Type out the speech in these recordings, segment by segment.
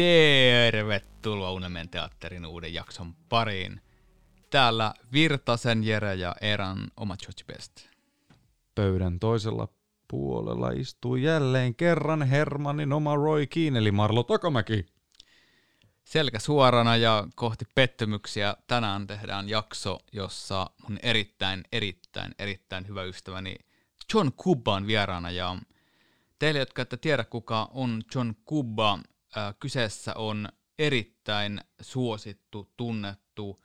Tervetuloa Unemen teatterin uuden jakson pariin. Täällä Virtasen, Jere ja Eran oma George Best. Pöydän toisella puolella istuu jälleen kerran Hermannin oma Roy Keane, eli Marlo Takamäki. Selkä suorana ja kohti pettymyksiä tänään tehdään jakso, jossa mun erittäin, erittäin, erittäin hyvä ystäväni John Kubba on vieraana. Ja teille, jotka ette tiedä kuka on John Kubba, äh, kyseessä on erittäin suosittu, tunnettu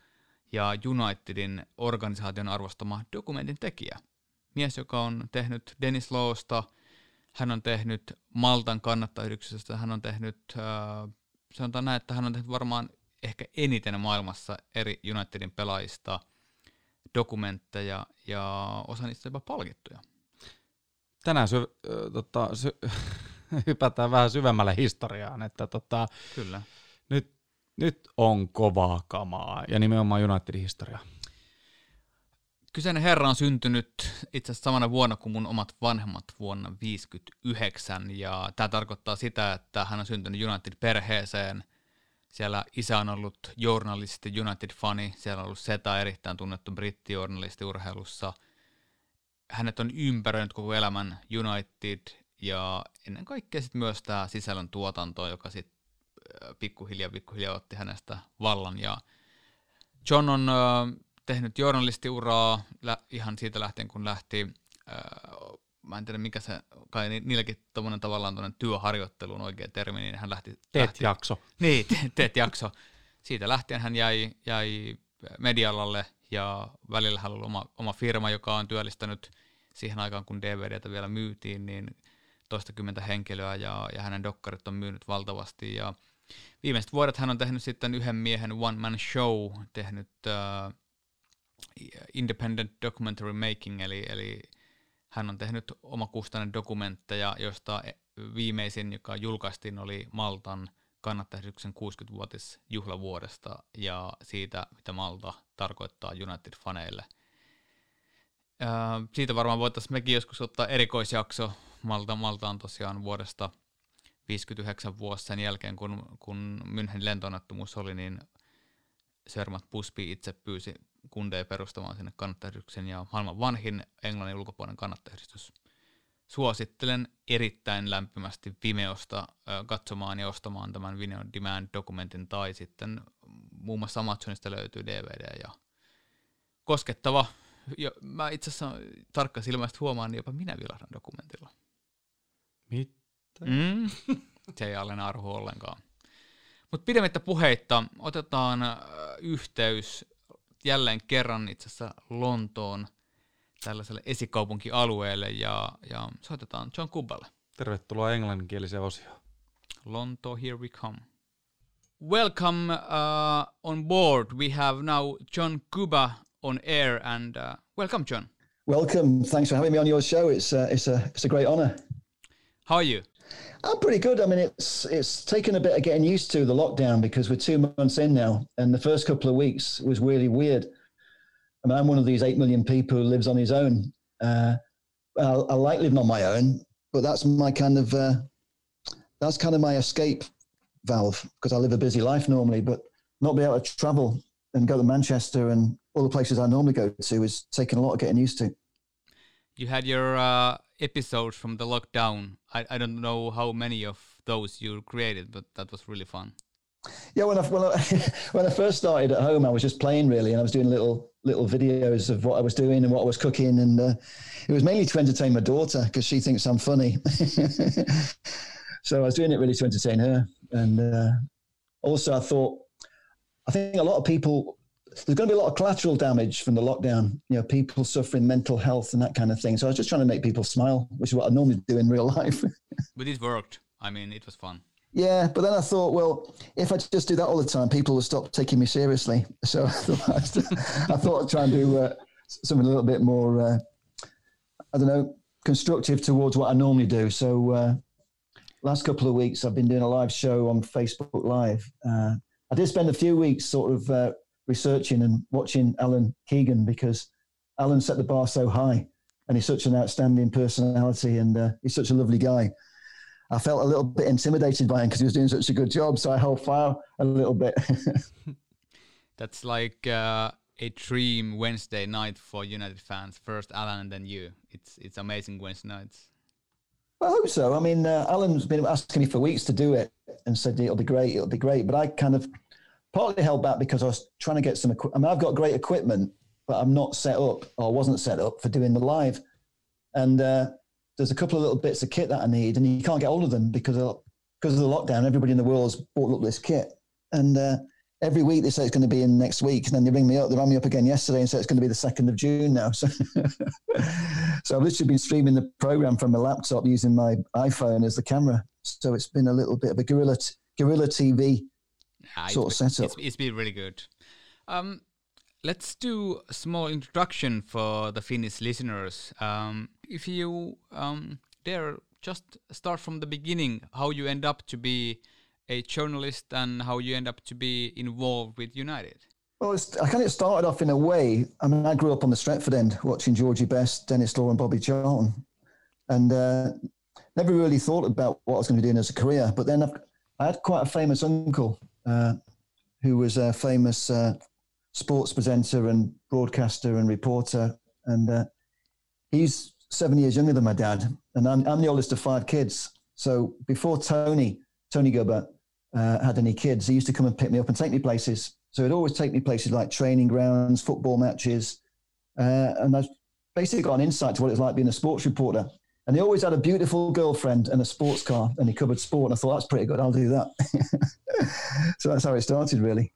ja Unitedin organisaation arvostama dokumentin tekijä. Mies, joka on tehnyt Dennis Lawsta, hän on tehnyt Maltan kannattajayhdistyksestä, hän on tehnyt, äh, sanotaan näin, että hän on tehnyt varmaan ehkä eniten maailmassa eri Unitedin pelaajista dokumentteja ja osa niistä jopa palkittuja. Tänään sy- äh, tota, sy- hypätään vähän syvemmälle historiaan, että tota, Kyllä. nyt, nyt on kovaa kamaa, ja nimenomaan Unitedin historia. Kyseinen herra on syntynyt itse asiassa samana vuonna kuin mun omat vanhemmat vuonna 1959, ja tämä tarkoittaa sitä, että hän on syntynyt United-perheeseen. Siellä isä on ollut journalisti, United-fani, siellä on ollut Seta erittäin tunnettu brittijournalisti urheilussa. Hänet on ympäröinyt koko elämän United, ja ennen kaikkea sitten myös tämä sisällön tuotanto, joka sitten pikkuhiljaa, pikkuhiljaa otti hänestä vallan, ja John on äh, tehnyt journalistiuraa lä- ihan siitä lähtien, kun lähti, äh, mä en tiedä mikä se, kai ni- niilläkin tommonen tavallaan tuonne työharjoittelu on oikea termi, niin hän lähti... Teet lähti, jakso. Niin, te- teet jakso. Siitä lähtien hän jäi, jäi medialalle ja välillä hän oli oma, oma firma, joka on työllistänyt siihen aikaan, kun DVDtä vielä myytiin, niin toistakymmentä henkilöä ja, ja hänen dokkarit on myynyt valtavasti ja viimeiset vuodet hän on tehnyt sitten yhden miehen one man show, tehnyt uh, independent documentary making, eli, eli hän on tehnyt omakustainen dokumentteja, joista viimeisin, joka julkaistiin, oli Maltan kannattajayhdistyksen 60-vuotis juhlavuodesta ja siitä, mitä Malta tarkoittaa United-faneille. Uh, siitä varmaan voitaisiin mekin joskus ottaa erikoisjakso. Malta, Malta on tosiaan vuodesta 59 vuosi sen jälkeen, kun, kun München lentonettomuus oli, niin Sörmat Busby itse pyysi kundeja perustamaan sinne kannattajayhdistyksen ja maailman vanhin Englannin ulkopuolinen kannattajayhdistys. Suosittelen erittäin lämpimästi Vimeosta katsomaan ja ostamaan tämän Vimeo Demand-dokumentin tai sitten muun muassa Amazonista löytyy DVD ja koskettava. Jo, mä itse asiassa tarkka silmästä huomaan, niin jopa minä vilahdan dokumentilla. Mitä? Mm. Se ei alle arhu ollenkaan. Mutta pidemmittä puheitta otetaan äh, yhteys jälleen kerran itse asiassa Lontoon tällaiselle esikaupunkialueelle ja, ja soitetaan John Kubballe. Tervetuloa englanninkieliseen osioon. Lonto, here we come. Welcome uh, on board. We have now John Kuba on air and uh, welcome John. Welcome. Thanks for having me on your show. It's uh, it's a it's a great honor. How are you? I'm pretty good. I mean, it's it's taken a bit of getting used to the lockdown because we're two months in now, and the first couple of weeks was really weird. I mean, I'm one of these eight million people who lives on his own. Uh, I, I like living on my own, but that's my kind of uh, that's kind of my escape valve because I live a busy life normally, but not be able to travel and go to Manchester and all the places I normally go to is taking a lot of getting used to. You had your uh, episodes from the lockdown. I, I don't know how many of those you created, but that was really fun. Yeah, when I, when I when I first started at home, I was just playing really, and I was doing little little videos of what I was doing and what I was cooking, and uh, it was mainly to entertain my daughter because she thinks I'm funny. so I was doing it really to entertain her, and uh, also I thought I think a lot of people there's going to be a lot of collateral damage from the lockdown. You know, people suffering mental health and that kind of thing. So I was just trying to make people smile, which is what I normally do in real life. But it worked. I mean, it was fun. Yeah, but then I thought, well, if I just do that all the time, people will stop taking me seriously. So I thought I'd try and do uh, something a little bit more, uh, I don't know, constructive towards what I normally do. So uh, last couple of weeks, I've been doing a live show on Facebook Live. Uh, I did spend a few weeks sort of uh, researching and watching Alan Keegan because Alan set the bar so high, and he's such an outstanding personality, and uh, he's such a lovely guy. I felt a little bit intimidated by him because he was doing such a good job, so I held fire a little bit. That's like uh, a dream Wednesday night for United fans. First Alan and then you. It's it's amazing Wednesday nights. I hope so. I mean, uh, Alan's been asking me for weeks to do it and said it'll be great, it'll be great. But I kind of partly held back because I was trying to get some. I mean, I've got great equipment, but I'm not set up or wasn't set up for doing the live. And uh, there's a couple of little bits of kit that I need, and you can't get hold of them because of because of the lockdown. Everybody in the world has bought up this kit, and uh, every week they say it's going to be in next week, and then they ring me up. They rang me up again yesterday and said it's going to be the second of June now. So, so I've literally been streaming the program from my laptop using my iPhone as the camera. So it's been a little bit of a guerrilla guerrilla TV yeah, sort of setup. It's, it's been really good. Um, let's do a small introduction for the Finnish listeners. Um, if you um, dare, just start from the beginning, how you end up to be a journalist and how you end up to be involved with United? Well, I kind of started off in a way. I mean, I grew up on the Stretford end, watching Georgie Best, Denis Law, and Bobby Charlton, and uh, never really thought about what I was going to be doing as a career. But then I've, i had quite a famous uncle who was a famous uh, sports presenter and broadcaster and reporter, and uh, he's seven years younger than my dad, and I'm, I'm the oldest of five kids. So before Tony, Tony Gubba, uh, had any kids, he used to come and pick me up and take me places. So he'd always take me places like training grounds, football matches, uh, and I basically got an insight to what it's like being a sports reporter. And he always had a beautiful girlfriend and a sports car, and he covered sport. And I thought that's pretty good. I'll do that. so that's how it started, really.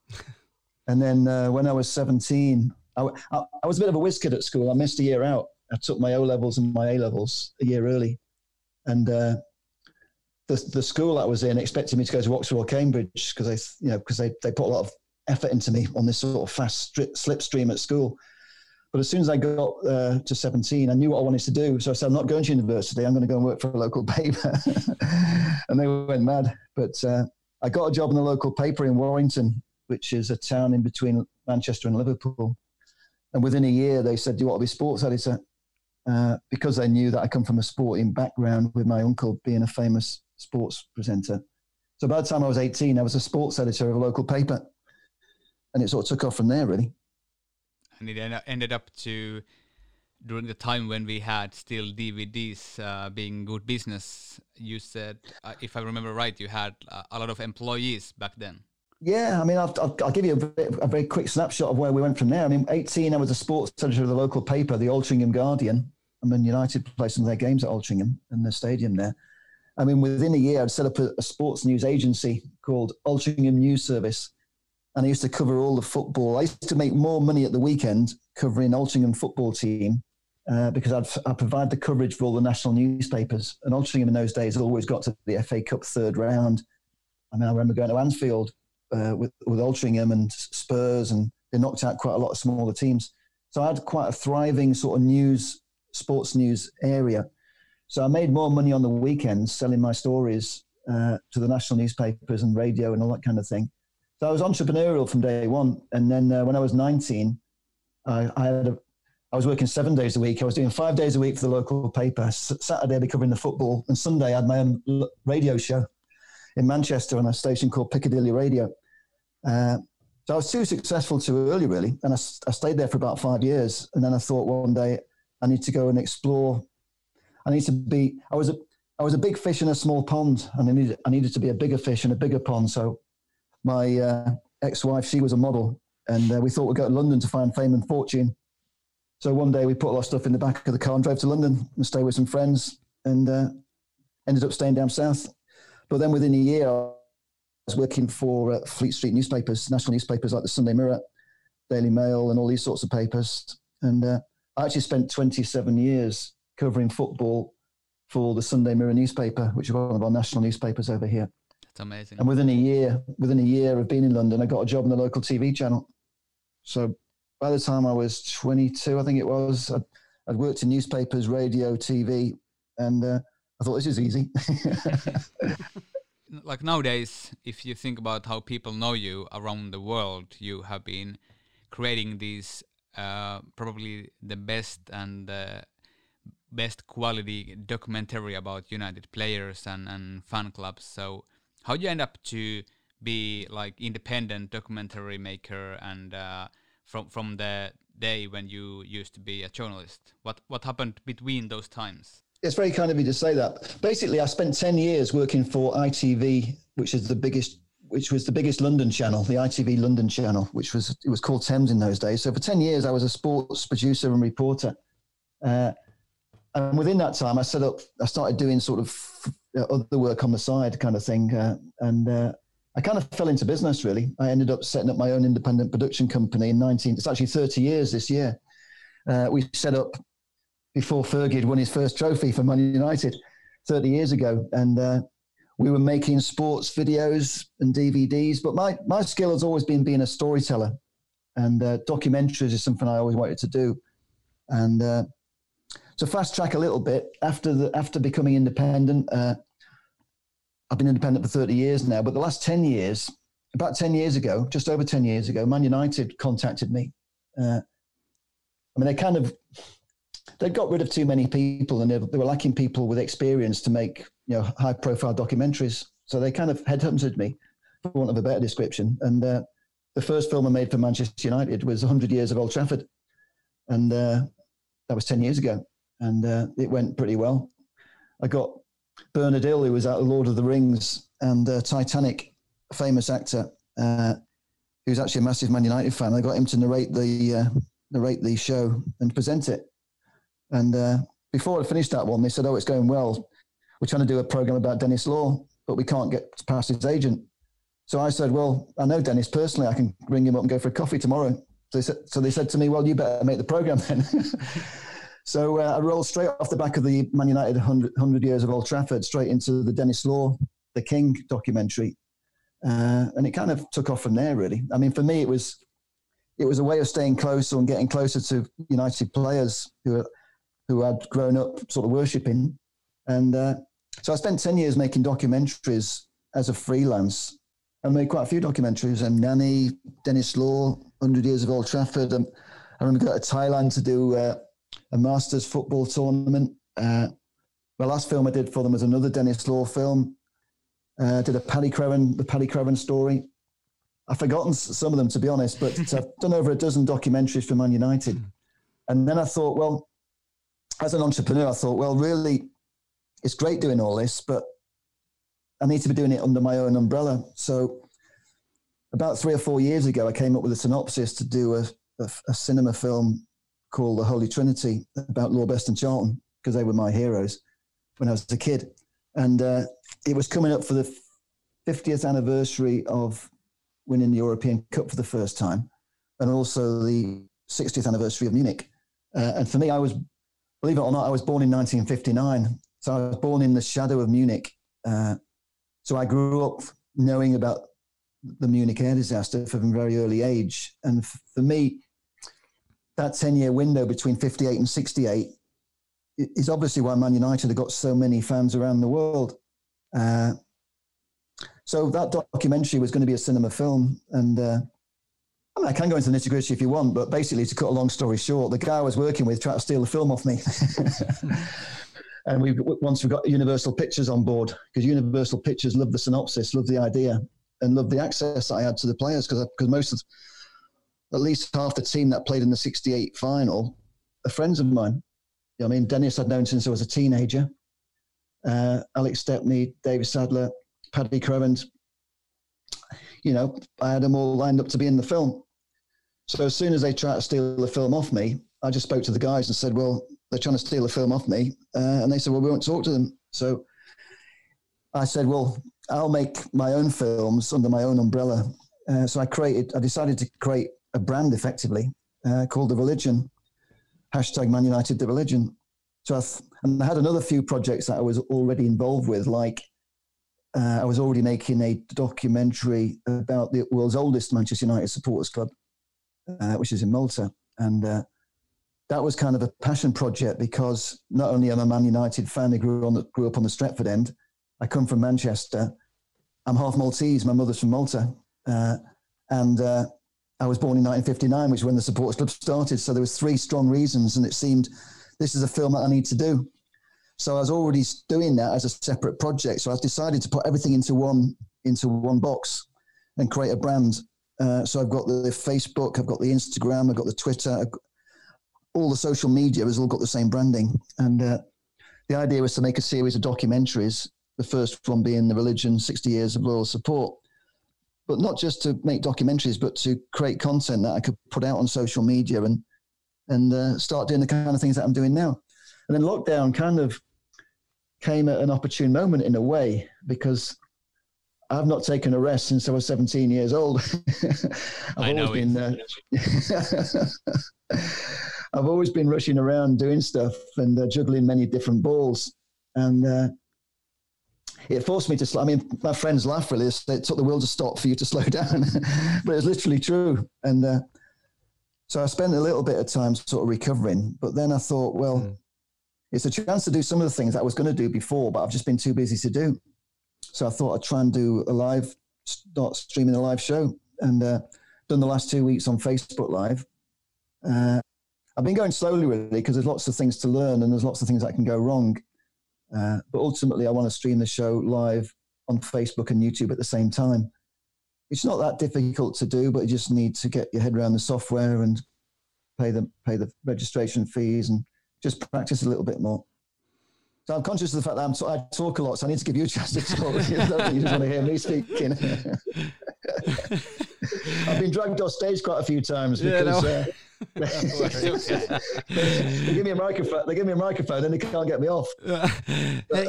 And then uh, when I was 17, I, I, I, was a bit of a whiz kid at school. I missed a year out. I took my O levels and my A levels a year early, and uh, the the school I was in expected me to go to Oxford or Cambridge because they you know because they they put a lot of effort into me on this sort of fast stri- slipstream at school. But as soon as I got uh, to 17, I knew what I wanted to do. So I said, I'm not going to university. I'm going to go and work for a local paper. and they went mad. But uh, I got a job in the local paper in Warrington, which is a town in between Manchester and Liverpool. And within a year, they said, Do you want to be sports editor? Uh, because they knew that I come from a sporting background with my uncle being a famous sports presenter. So by the time I was 18, I was a sports editor of a local paper. And it sort of took off from there, really. And it ended up to during the time when we had still DVDs uh, being good business. You said, uh, if I remember right, you had a lot of employees back then. Yeah, I mean, I'll, I'll, I'll give you a, bit, a, very quick snapshot of where we went from there. I mean, 18, I was a sports editor of the local paper, the Altrincham Guardian. I mean, United played some of their games at Altrincham in the stadium there. I mean, within a year, I'd set up a, a sports news agency called Altrincham News Service. And I used to cover all the football. I used to make more money at the weekend covering Altrincham football team uh, because I'd, I'd provide the coverage for all the national newspapers. And Altrincham in those days always got to the FA Cup third round. I mean, I remember going to Anfield uh, with, with Altrincham and Spurs, and they knocked out quite a lot of smaller teams. So I had quite a thriving sort of news, sports news area. So I made more money on the weekends selling my stories uh, to the national newspapers and radio and all that kind of thing. So I was entrepreneurial from day one. And then uh, when I was 19, I, I had a, I was working seven days a week. I was doing five days a week for the local paper. S- Saturday, I'd be covering the football. And Sunday, I had my own radio show in Manchester on a station called Piccadilly Radio. Uh, so I was too successful too early, really. And I, I stayed there for about five years. And then I thought one day I need to go and explore I need to be. I was a I was a big fish in a small pond, and I needed I needed to be a bigger fish in a bigger pond. So my uh, ex-wife, she was a model, and uh, we thought we'd go to London to find fame and fortune. So one day we put our stuff in the back of the car and drove to London and stayed with some friends, and uh, ended up staying down south. But then within a year, I was working for uh, Fleet Street newspapers, national newspapers like the Sunday Mirror, Daily Mail, and all these sorts of papers. And uh, I actually spent 27 years covering football for the Sunday Mirror newspaper, which is one of our national newspapers over here. That's amazing. And within a year, within a year of being in London, I got a job in the local TV channel. So by the time I was 22, I think it was, I'd, I'd worked in newspapers, radio, TV, and uh, I thought this is easy. like nowadays, if you think about how people know you around the world, you have been creating these uh, probably the best and uh, best quality documentary about United players and, and fan clubs. So how you end up to be like independent documentary maker and uh, from from the day when you used to be a journalist? What what happened between those times? It's very kind of you to say that. Basically, I spent ten years working for ITV, which is the biggest, which was the biggest London channel, the ITV London channel, which was it was called Thames in those days. So for ten years, I was a sports producer and reporter. Uh, and within that time, I set up, I started doing sort of other work on the side, kind of thing, uh, and uh, I kind of fell into business. Really, I ended up setting up my own independent production company in 19. It's actually 30 years this year. Uh, we set up before Fergie had won his first trophy for Man United 30 years ago. And uh, we were making sports videos and DVDs. But my, my skill has always been being a storyteller. And uh, documentaries is something I always wanted to do. And uh, to fast track a little bit, after, the, after becoming independent, uh, I've been independent for 30 years now. But the last 10 years, about 10 years ago, just over 10 years ago, Man United contacted me. Uh, I mean, they kind of they got rid of too many people and they, they were lacking people with experience to make you know high profile documentaries. So they kind of headhunted me, for want of a better description. And uh, the first film I made for Manchester United was 100 Years of Old Trafford, and uh, that was 10 years ago, and uh, it went pretty well. I got Bernard Hill, who was out of Lord of the Rings and uh, Titanic, famous actor, uh, who's actually a massive Man United fan. I got him to narrate the uh, narrate the show and present it and uh, before I finished that one, they said, "Oh, it's going well. We're trying to do a program about Denis Law, but we can't get past his agent." So I said, "Well, I know Denis personally. I can ring him up and go for a coffee tomorrow." So they said, so they said to me, "Well, you better make the program then." so uh, I rolled straight off the back of the Man United 100, 100 years of Old Trafford, straight into the Denis Law, the King documentary, uh, and it kind of took off from there. Really, I mean, for me, it was it was a way of staying closer and getting closer to United players who who had grown up sort of worshipping. And uh, so I spent 10 years making documentaries as a freelance. I made quite a few documentaries. And Nanny, Denis Law, 100 Years of Old Trafford. Um, I remember going to Thailand to do uh, a Masters football tournament. Uh, the last film I did for them was another Denis Law film. Uh, did a Paddy Crerand, the Paddy Crerand story. I've forgotten some of them, to be honest, but I've done over a dozen documentaries for Man United. And then I thought, well, as an entrepreneur, I thought, well, really, it's great doing all this, but I need to be doing it under my own umbrella. So, about three or four years ago, I came up with a synopsis to do a, a, a cinema film called The Holy Trinity about Law Best and Charlton because they were my heroes when I was a kid. And uh, it was coming up for the 50th anniversary of winning the European Cup for the first time and also the 60th anniversary of Munich. Uh, and for me, I was believe it or not, I was born in 1959. So I was born in the shadow of Munich. Uh, so I grew up knowing about the Munich air disaster from a very early age. And for me, that 10 year window between 58 and 68 is obviously why Man United have got so many fans around the world. Uh, so that documentary was going to be a cinema film. And uh, I, mean, I can go into the nitty gritty if you want, but basically, to cut a long story short, the guy I was working with tried to steal the film off me. and we once we got Universal Pictures on board because Universal Pictures loved the synopsis, loved the idea, and loved the access I had to the players because because most of at least half the team that played in the '68 final are friends of mine. You know, I mean, Denis I'd known since I was a teenager. Uh, Alex Stepney, David Sadler, Paddy Crerand. You know, I had them all lined up to be in the film. So as soon as they tried to steal the film off me, I just spoke to the guys and said, "Well, they're trying to steal the film off me," uh, and they said, "Well, we won't talk to them." So I said, "Well, I'll make my own films under my own umbrella." Uh, so I created. I decided to create a brand effectively uh, called the Religion. Hashtag Man United the Religion. So I th- and I had another few projects that I was already involved with, like uh, I was already making a documentary about the world's oldest Manchester United supporters club, uh, which is in Malta. And uh, that was kind of a passion project because not only am I a Man United fan, I grew, on the, grew up on the Stretford end. I come from Manchester. I'm half Maltese. My mother's from Malta. Uh, and uh, I was born in 1959, which is when the supporters club started. So there was three strong reasons, and it seemed this is a film that I need to do. So I was already doing that as a separate project. So I decided to put everything into one into one box and create a brand. Uh, so I've got the Facebook, I've got the Instagram, I've got the Twitter, all the social media has all got the same branding. And uh, the idea was to make a series of documentaries. The first one being the religion, 60 years of loyal support, but not just to make documentaries, but to create content that I could put out on social media and and uh, start doing the kind of things that I'm doing now. And then lockdown kind of came at an opportune moment in a way because I've not taken a rest since I was 17 years old. I've I always been uh, I've always been rushing around doing stuff and uh, juggling many different balls, and uh, it forced me to. Sl- I mean, my friends laugh really. It took the world to stop for you to slow down, but it's literally true. And uh, so I spent a little bit of time sort of recovering, but then I thought, well, mm. it's a chance to do some of the things I was going to do before, but I've just been too busy to do. So I thought I'd try and do a live, start streaming a live show, and uh, done the last two weeks on Facebook Live. Uh, I've been going slowly, really, because there's lots of things to learn and there's lots of things that can go wrong. Uh, but ultimately, I want to stream the show live on Facebook and YouTube at the same time. It's not that difficult to do, but you just need to get your head around the software and pay the pay the registration fees and just practice a little bit more. So I'm conscious of the fact that I'm i talk a lot, so I need to give you a chance to talk. you just want to hear me speaking. I've been dragged off stage quite a few times because yeah, no. uh, they give me a microphone. They give me a microphone, and they can't get me off. Hey,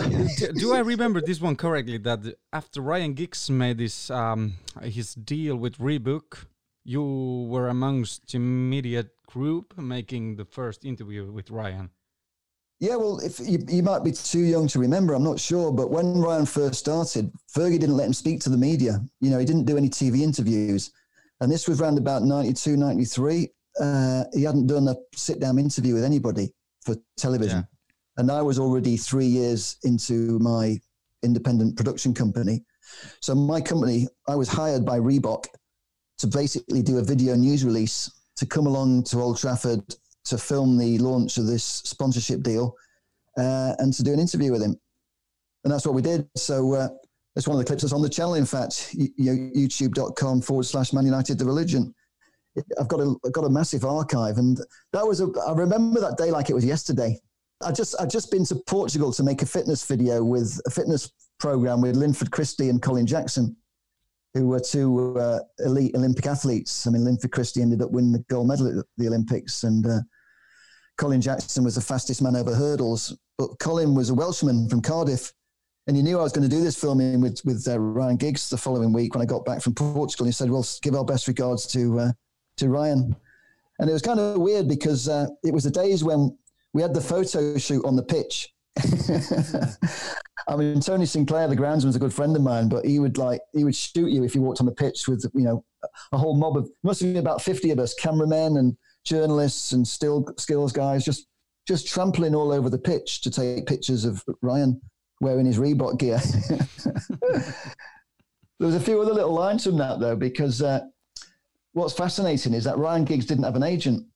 do I remember this one correctly? That after Ryan Giggs made this um, his deal with Reebok, you were amongst the immediate group making the first interview with Ryan. Yeah, well, if you, you, might be too young to remember, I'm not sure. But when Ryan first started, Fergie didn't let him speak to the media. You know, he didn't do any TV interviews. And this was around about 92, 93. Uh, he hadn't done a sit down interview with anybody for television. Yeah. And I was already three years into my independent production company. So, my company, I was hired by Reebok to basically do a video news release to come along to Old Trafford to film the launch of this sponsorship deal uh, and to do an interview with him. And that's what we did. So uh, that's one of the clips that's on the channel, in fact, you know, youtube.com forward slash Man United The Religion. I've got a I've got a massive archive, and that was a. I remember that day like it was yesterday. I just I'd just been to Portugal to make a fitness video with a fitness program with Linford Christie and Colin Jackson, who were two uh, elite Olympic athletes. I mean, Linford Christie ended up winning the gold medal at the Olympics, and uh, Colin Jackson was the fastest man over hurdles. But Colin was a Welshman from Cardiff, and he knew I was going to do this filming with with uh, Ryan Giggs the following week when I got back from Portugal. He said, "Well, give our best regards to uh, to Ryan." And it was kind of weird because uh, it was the days when we had the photo shoot on the pitch. I mean, Tony Sinclair, the groundsman, groundsman's a good friend of mine, but he would like he would shoot you if you walked on the pitch with you know a whole mob of must have been about fifty of us, cameramen and journalists and still skills guys, just just trampling all over the pitch to take pictures of Ryan wearing his Reebok gear. there was a few other little lines from that though, because uh, what's fascinating is that Ryan Giggs didn't have an agent,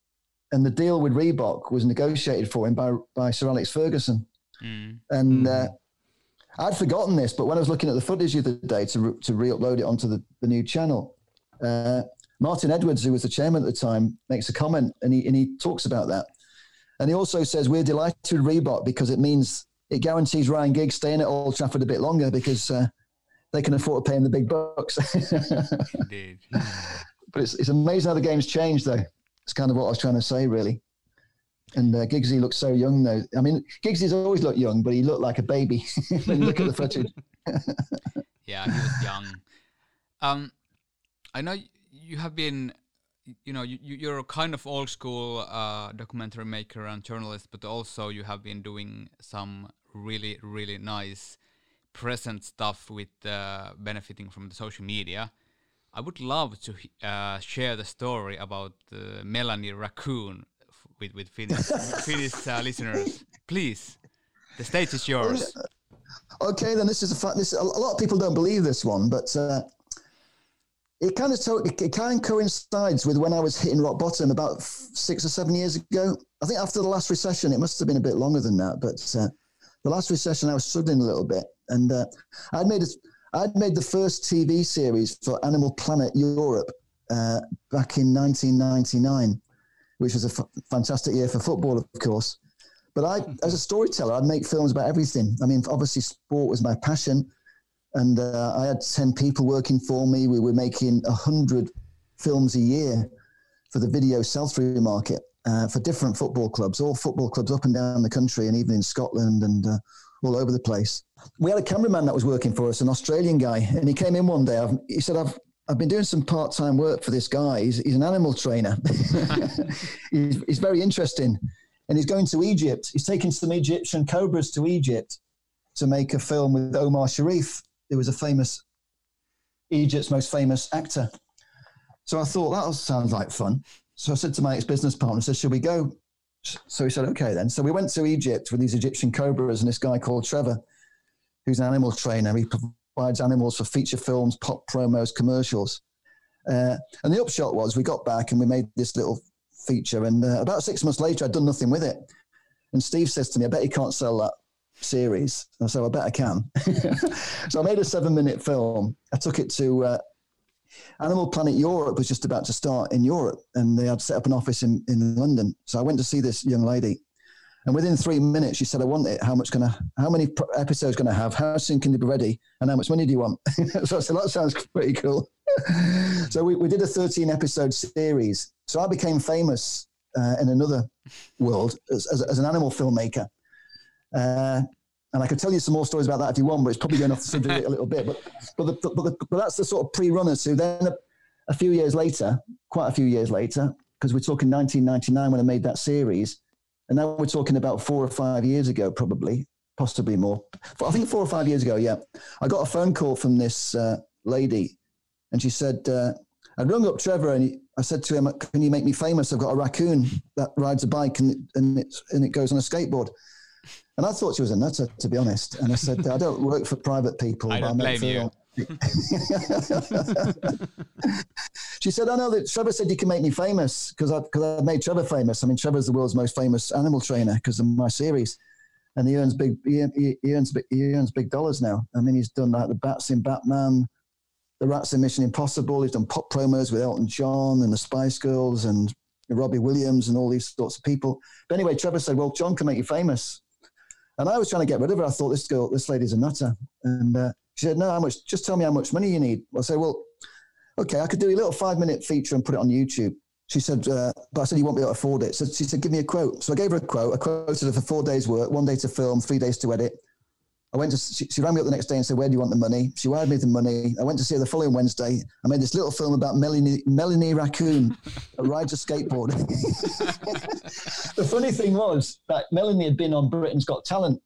and the deal with Reebok was negotiated for him by by Sir Alex Ferguson, mm. and. Mm. Uh, I'd forgotten this, but when I was looking at the footage the other day to, re- to re-upload it onto the, the new channel, uh, Martin Edwards, who was the chairman at the time, makes a comment and he, and he talks about that. And he also says, We're delighted with Reebok because it means it guarantees Ryan Giggs staying at Old Trafford a bit longer because uh, they can afford to pay him the big bucks. Indeed. But it's, it's amazing how the game's changed, though. It's kind of what I was trying to say, really. And uh, Giggsy looks so young, though. I mean, Giggsy's always looked young, but he looked like a baby look at the footage. yeah, he was young. Um, I know you have been you know you, you're a kind of old school uh, documentary maker and journalist but also you have been doing some really really nice present stuff with uh, benefiting from the social media i would love to uh, share the story about the melanie raccoon with with finnish, finnish uh, listeners. Please the stage is yours. Okay then this is a fact this a lot of people don't believe this one but uh, it kind of it kind of coincides with when I was hitting rock bottom about six or seven years ago. I think after the last recession, it must have been a bit longer than that, but uh, the last recession, I was struggling a little bit, and uh, I'd made a, I'd made the first TV series for Animal Planet Europe uh, back in 1999, which was a f- fantastic year for football, of course. But I, as a storyteller, I'd make films about everything. I mean, obviously, sport was my passion and uh, I had 10 people working for me. We were making 100 films a year for the video sell through market uh, for different football clubs, all football clubs up and down the country, and even in Scotland and uh, all over the place. We had a cameraman that was working for us, an Australian guy, and he came in one day. I've, he said, I've, I've been doing some part time work for this guy. He's, he's an animal trainer. he's, he's very interesting. And he's going to Egypt. He's taking some Egyptian cobras to Egypt to make a film with Omar Sharif who was a famous Egypt's most famous actor. So I thought that sounds like fun. So I said to my ex-business partner, I said, should we go? So he said, okay then. So we went to Egypt with these Egyptian cobras and this guy called Trevor, who's an animal trainer. He provides animals for feature films, pop promos, commercials. Uh, and the upshot was we got back and we made this little feature. And uh, about six months later, I'd done nothing with it. And Steve says to me, I bet you can't sell that series. And said, I bet I can. so I made a seven minute film. I took it to uh, Animal Planet Europe was just about to start in Europe and they had set up an office in, in London. So I went to see this young lady. And within three minutes, she said, I want it. How much gonna, how many episodes gonna have? How soon can they be ready? And how much money do you want? so I said, that sounds pretty cool. so we, we did a 13 episode series. So I became famous uh, in another world as, as, as an animal filmmaker. Uh, and I could tell you some more stories about that if you want, but it's probably going off the subject a little bit. But but, the, but, the, but that's the sort of pre-runner. So then a, a, few years later, quite a few years later, because we're talking 1999 when I made that series, and now we're talking about four or five years ago, probably, possibly more. I think four or five years ago, yeah. I got a phone call from this uh, lady, and she said, uh, I rung up Trevor and I said to him, "Can you make me famous? I've got a raccoon that rides a bike and and, and it goes on a skateboard." And I thought she was a nutter, to be honest. And I said, I don't work for private people. I don't blame you. she said, I know that Trevor said you can make me famous because I've, cause I've made Trevor famous. I mean, Trevor's the world's most famous animal trainer because of my series. And he earns big, he, he, earns, big he earns big dollars now. I mean, he's done like the bats in Batman, the rats in Mission Impossible. He's done pop promos with Elton John and the Spice Girls and Robbie Williams and all these sorts of people. But anyway, Trevor said, well, John can make you famous. And I was trying to get rid of her. I thought this girl, this lady's a nutter. And uh, she said, no, how much? Just tell me how much money you need. I said, well, okay, I could do a little five minute feature and put it on YouTube. She said, uh, but I said, you won't be able to afford it. So she said, give me a quote. So I gave her a quote. I quoted her for four days work, one day to film, three days to edit. I went to, she, she, rang me up the next day and said, where do you want the money? She wired me the money. I went to see her the following Wednesday. I made this little film about Melanie, Melanie Raccoon that rides a skateboard. the funny thing was that Melanie had been on Britain's Got Talent.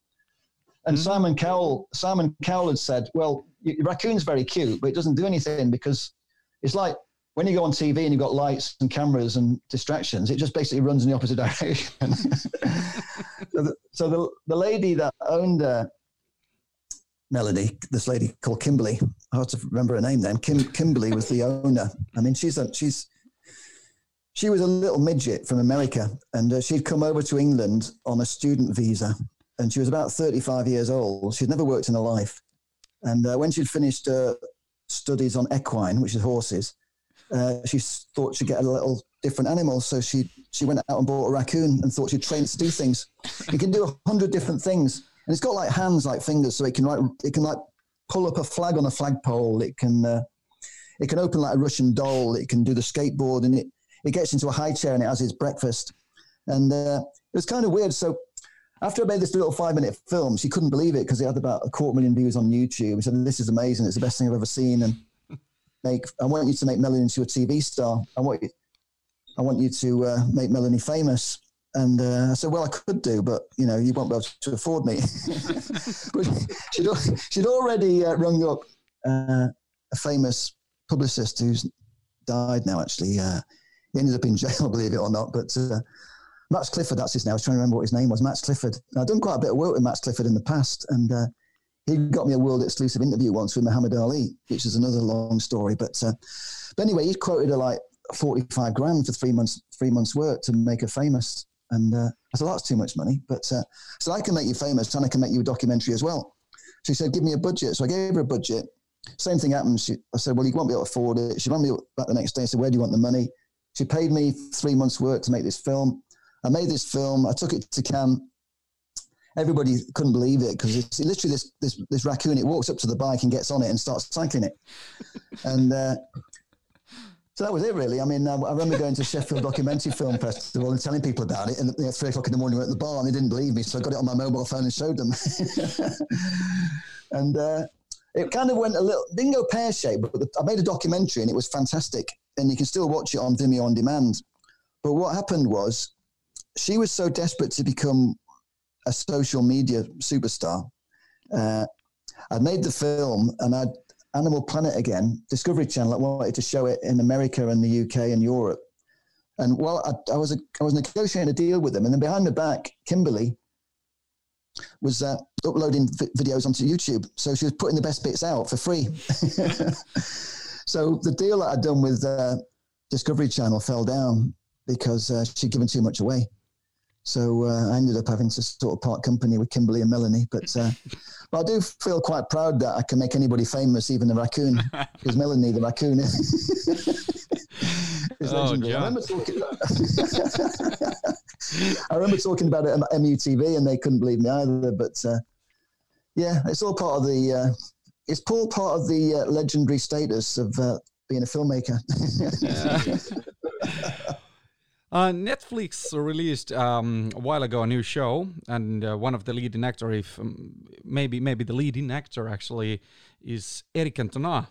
And mm-hmm. Simon Cowell, Simon Cowell had said, well, raccoon's very cute, but it doesn't do anything because it's like when you go on TV and you've got lights and cameras and distractions, it just basically runs in the opposite direction. so, the, so the, the lady that owned uh, Melody, this lady called Kimberly. Have to remember her name then. Kim Kimberly was the owner. I mean, she's a, she's she was a little midget from America, and uh, she'd come over to England on a student visa, and she was about 35 years old. She'd never worked in her life, and uh, when she'd finished uh, studies on equine, which is horses, uh, she thought she'd get a little different animal, so she she went out and bought a raccoon and thought she'd train to do things. You can do a hundred different things and it's got like hands like fingers, so it can like it can like pull up a flag on a flagpole. It can uh, it can open like a Russian doll. It can do the skateboard, and it it gets into a high chair and it has its breakfast. And uh, it was kind of weird. So after I made this little five minute film, she couldn't believe it because it had about a quarter million views on YouTube. She said, "This is amazing. It's the best thing I've ever seen." And make I want you to make Melanie into a TV star. I want you, I want you to uh, make Melanie famous. And uh, I said, well, I could do, but you know, you won't be able to afford me. she'd, she'd already uh, rung up uh, a famous publicist who's died now. Actually, uh, he ended up in jail, believe it or not. But uh, Max Clifford, that's his name. I was trying to remember what his name was. Max Clifford. And I've done quite a bit of work with Max Clifford in the past, and uh, he got me a world exclusive interview once with Muhammad Ali, which is another long story. But uh, but anyway, he quoted her like forty five grand for three months three months work to make her famous. And uh, I said, that's too much money. But uh, so I can make you famous and I can make you a documentary as well. She said, give me a budget. So I gave her a budget. Same thing happened. She, I said, well, you won't be able to afford it. She rang me back the next day and said, where do you want the money? She paid me three months' work to make this film. I made this film. I took it to Cannes. Everybody couldn't believe it because it's literally this, this this raccoon. It walks up to the bike and gets on it and starts cycling it. and uh, so that was it, really. I mean, I, I remember going to Sheffield Documentary Film Festival and telling people about it. And at three o'clock in the morning, we are at the bar and they didn't believe me. So I got it on my mobile phone and showed them. and uh, it kind of went a little, didn't go pear shaped, but the, I made a documentary and it was fantastic. And you can still watch it on Vimeo on demand. But what happened was she was so desperate to become a social media superstar. Uh, I'd made the film and I'd Animal Planet again, Discovery Channel, I wanted to show it in America and the UK and Europe. And well, I, I was a, I was negotiating a deal with them, and then behind my back, Kimberly was uh, uploading v- videos onto YouTube, so she was putting the best bits out for free. so the deal that I'd done with uh, Discovery Channel fell down because uh, she'd given too much away. So uh, I ended up having to sort of part company with Kimberly and Melanie. But, uh, but I do feel quite proud that I can make anybody famous, even the raccoon, because Melanie, the raccoon, is oh, legendary. I remember, talking, I remember talking about it at MUTV and they couldn't believe me either. But uh, yeah, it's all part of the, uh, it's all part of the uh, legendary status of uh, being a filmmaker. Uh, Netflix released um, a while ago a new show, and uh, one of the leading actor, if um, maybe maybe the leading actor actually, is Eric Cantona.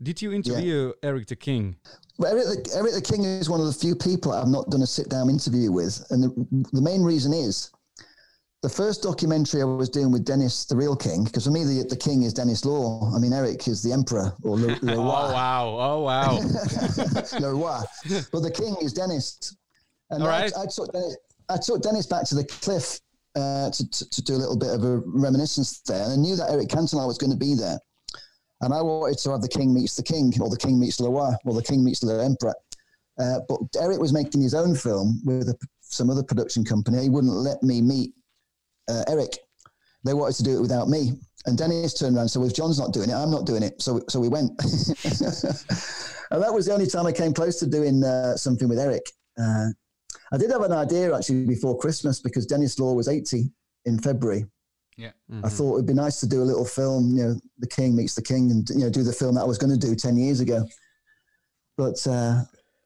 Did you interview yeah. Eric the King? Well, Eric, the, Eric the King is one of the few people I've not done a sit down interview with, and the, the main reason is the first documentary I was doing with Denis, the real king, because for me the, the king is Denis Law. I mean Eric is the emperor or le, le Oh wow! Oh wow! le roi. But the king is Denis. And All right. I, I, took Denis, I took Denis back to the cliff uh, to, to, to, do a little bit of a reminiscence there, and I knew that Eric Cantona was going to be there, and I wanted to have the king meets the king, or the king meets le roi, or the king meets the emperor. Uh, but Eric was making his own film with a, some other production company. He wouldn't let me meet uh, Eric. They wanted to do it without me. And Denis turned around and said, well, if John's not doing it, I'm not doing it. So, so we went. and that was the only time I came close to doing uh, something with Eric. Uh, I did have an idea actually before Christmas because Denis Law was 80 in February. Yeah. Mm-hmm. I thought it'd be nice to do a little film, you know, The King meets the King and, you know, do the film that I was going to do 10 years ago. But uh,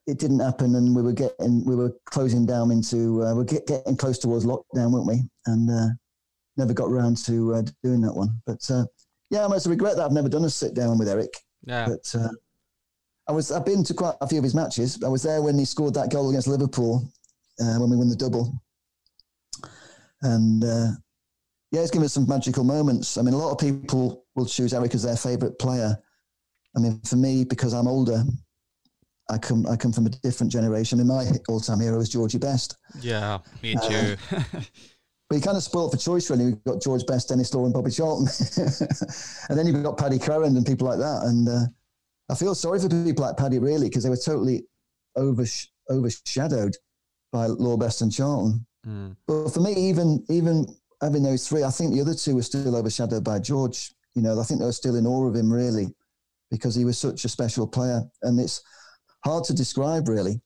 it didn't happen, and we were getting we were closing down into uh, we're get, getting close towards lockdown, weren't we? And uh, never got around to uh, doing that one. But uh, yeah, I must regret that I've never done a sit down with Eric. Yeah. But uh, I was I've been to quite a few of his matches. I was there when he scored that goal against Liverpool uh, when we won the double, and yeah, it's given us some magical moments. I mean, a lot of people will choose Eric as their favourite player. I mean, for me, because I'm older, I come I come from a different generation. I mean, my all time hero is Georgie Best. Yeah, me uh, too. Uh, but he kind of spoiled for choice, really. We've got George Best, Denis Law, and Bobby Charlton. and then you've got Paddy Crerand and people like that. And uh, I feel sorry for people like Paddy, really, because they were totally oversh- overshadowed by Law, Best, and Charlton. Mm. But for me, even even having those three, I think the other two were still overshadowed by George. You know, I think they were still in awe of him, really, because he was such a special player. And it's hard to describe really.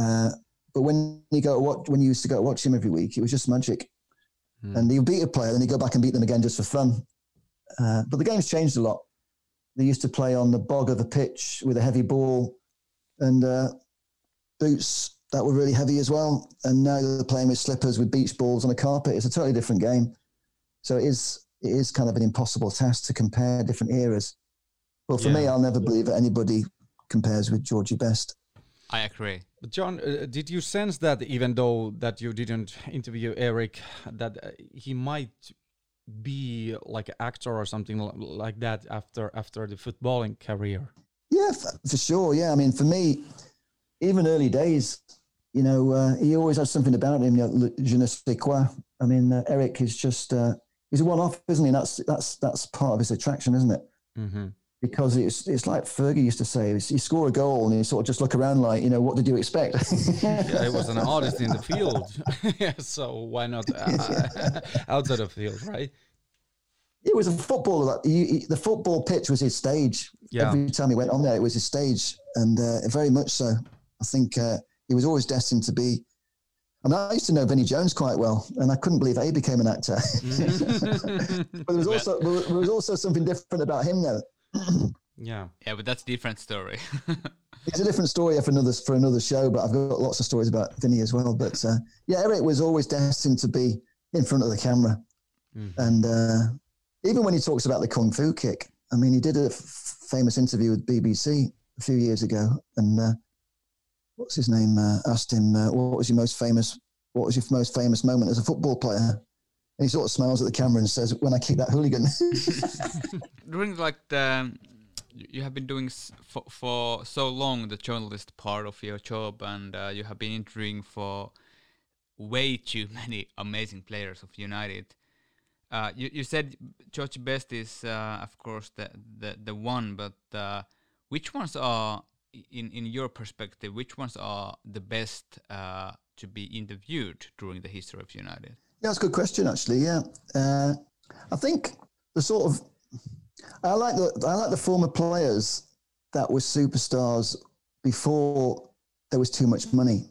Uh, but when you go watch, when you used to go watch him every week, it was just magic. Mm. And you beat a player, then you go back and beat them again just for fun. Uh, but the game's changed a lot. They used to play on the bog of a pitch with a heavy ball and uh, boots that were really heavy as well. And now they're playing with slippers with beach balls on a carpet. It's a totally different game. So it is it is kind of an impossible task to compare different eras. But for yeah. me, I'll never believe that anybody compares with Georgie Best. I agree. But John, uh, did you sense that even though that you didn't interview Eric, that uh, he might be like an actor or something like that after after the footballing career? Yeah, for sure. Yeah, I mean, for me, even early days, you know, uh, he always has something about him. You know, je ne sais quoi. I mean, uh, Eric is just uh, he's a one-off, isn't he? And that's that's that's part of his attraction, isn't it? Mm-hmm. Because it's it's like Fergie used to say: you score a goal and you sort of just look around like, you know, what did you expect? yeah, he was an artist in the field. So why not uh, outside of the field, right? It was a footballer. the football pitch was his stage. Yeah. Every time he went on there, it was his stage, and uh, very much so. I think uh, he was always destined to be. I mean, I used to know Vinnie Jones quite well, and I couldn't believe he became an actor. but there was also there was also something different about him, though. yeah, yeah, but that's a different story. it's a different story for another for another show, but I've got lots of stories about Vinny as well. But uh, yeah, Eric was always destined to be in front of the camera, mm. and uh, even when he talks about the kung fu kick, I mean, he did a f- famous interview with BBC a few years ago, and uh, what's his name? Uh, asked him uh, what was your most famous, what was your most famous moment as a football player, and he sort of smiles at the camera and says, "When I kick that hooligan." During like the, you have been doing for, for so long the journalist part of your job, and uh, you have been interviewing for way too many amazing players of United. Uh, you, you said George Best is, uh, of course, the, the, the one, but uh, which ones are, in, in your perspective, which ones are the best uh, to be interviewed during the history of United? Yeah, that's a good question, actually. Yeah, uh, I think the sort of I like the I like the former players that were superstars before there was too much money,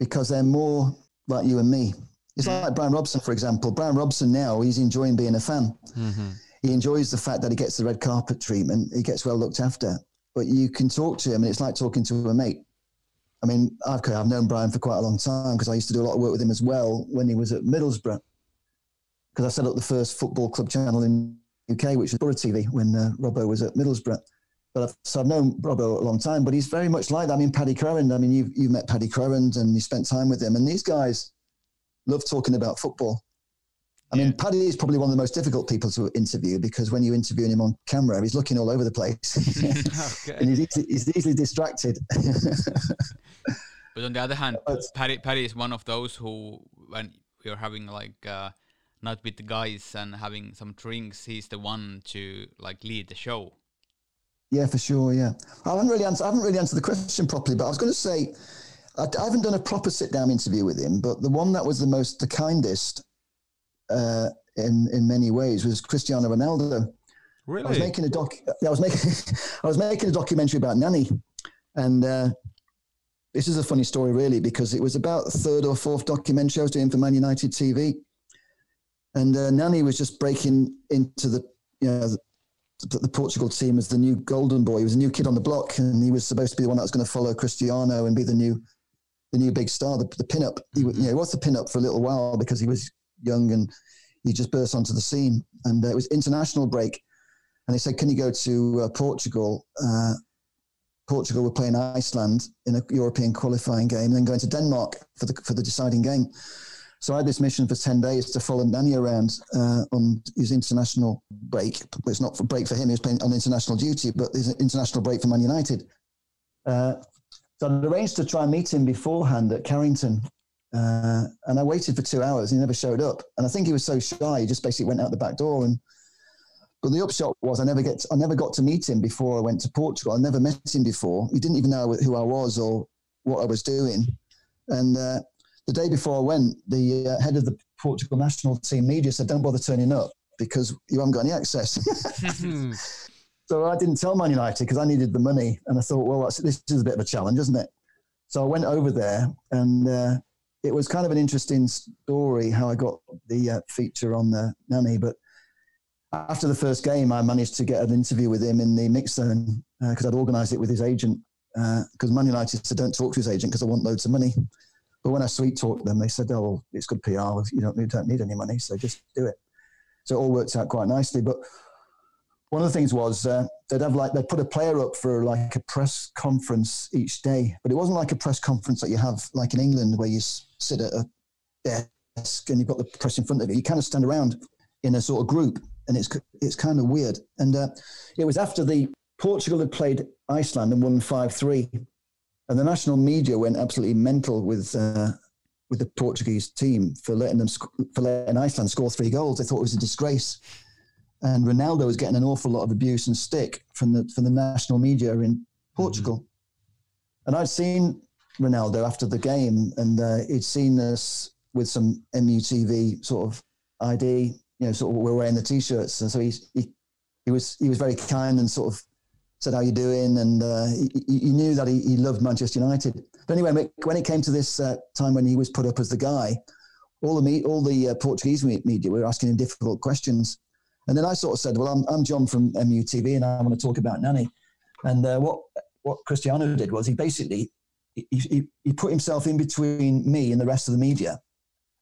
because they're more like you and me. It's like Brian Robson, for example. Brian Robson now, he's enjoying being a fan. Mm-hmm. He enjoys the fact that he gets the red carpet treatment. He gets well looked after. But you can talk to him, and it's like talking to a mate. I mean, okay, I've known Brian for quite a long time because I used to do a lot of work with him as well when he was at Middlesbrough. Because I set up the first football club channel in UK, which was Boro TV when uh, Robbo was at Middlesbrough. But I've, so I've known Robbo a long time, but he's very much like that. I mean, Paddy Crerand, I mean, you've, you've met Paddy Crerand and you spent time with him. And these guys, love talking about football. I mean, Paddy is probably one of the most difficult people to interview because when you interview him on camera, he's looking all over the place, okay. and he's, easy, he's easily distracted. but on the other hand, Paddy, Paddy is one of those who, when you're having like uh, not with the guys and having some drinks, he's the one to like lead the show. Yeah, for sure. Yeah, I haven't really answered. I haven't really answered the question properly, but I was going to say I, I haven't done a proper sit down interview with him, but the one that was the most, the kindest uh, in in many ways was Cristiano Ronaldo. Really? I was making a doc. I was making I was making a documentary about Nani, and uh, this is a funny story, really, because it was about the third or fourth documentary I was doing for Man United TV, and uh, Nani was just breaking into the you know the, the, Portugal team as the new golden boy. He was a new kid on the block, and he was supposed to be the one that was going to follow Cristiano and be the new the new big star, the, the pinup. He, mm-hmm. you know, he was the pinup for a little while because he was young and he just burst onto the scene. And uh, it was international break, and they said, "Can you go to uh, Portugal?" Uh, Portugal were playing Iceland in a European qualifying game, and then going to Denmark for the for the deciding game. So I had this mission for ten days to follow Nani around uh, on his international break. It's not for break for him; he was playing on international duty, but his international break for Man United. Uh, so I'd arranged to try and meet him beforehand at Carrington. Uh, and I waited for two hours. He never showed up. And I think he was so shy, he just basically went out the back door. And but the upshot was I never get to, I never got to meet him before I went to Portugal. I never met him before. He didn't even know who I was or what I was doing. And uh, the day before I went, the uh, head of the Portugal national team media said, "Don't bother turning up because you haven't got any access." So I didn't tell Man United because I needed the money, and I thought, well, this is a bit of a challenge, isn't it? So I went over there, and uh, it was kind of an interesting story how I got the uh, feature on the Nani, But after the first game, I managed to get an interview with him in the mix zone because uh, I'd organised it with his agent. Because uh, Man United said, don't talk to his agent because I want loads of money. But when I sweet talked them, they said, oh, it's good PR. You don't, you don't need any money, so just do it. So it all worked out quite nicely. But one of the things was uh, they'd have like they'd put a player up for like a press conference each day, but it wasn't like a press conference that you have like in England where you sit at a desk and you've got the press in front of you. You kind of stand around in a sort of group, and it's it's kind of weird. And uh, it was after the Portugal had played Iceland and won five three, and the national media went absolutely mental with uh, with the Portuguese team for letting them sc- for letting Iceland score three goals. They thought it was a disgrace, and Ronaldo was getting an awful lot of abuse and stick from the from the national media in Portugal. And I'd seen Ronaldo after the game, and uh, he'd seen this with some MUTV sort of ID. You know, sort of we're wearing the t-shirts, and so he's, he he was he was very kind and sort of said how you doing, and uh, he, he knew that he, he loved Manchester United. But anyway, when it came to this uh, time when he was put up as the guy, all the me, all the uh, Portuguese media were asking him difficult questions, and then I sort of said, "Well, I'm I'm John from MUTV, and I want to talk about Nani." And uh, what what Cristiano did was he basically he, he, he put himself in between me and the rest of the media,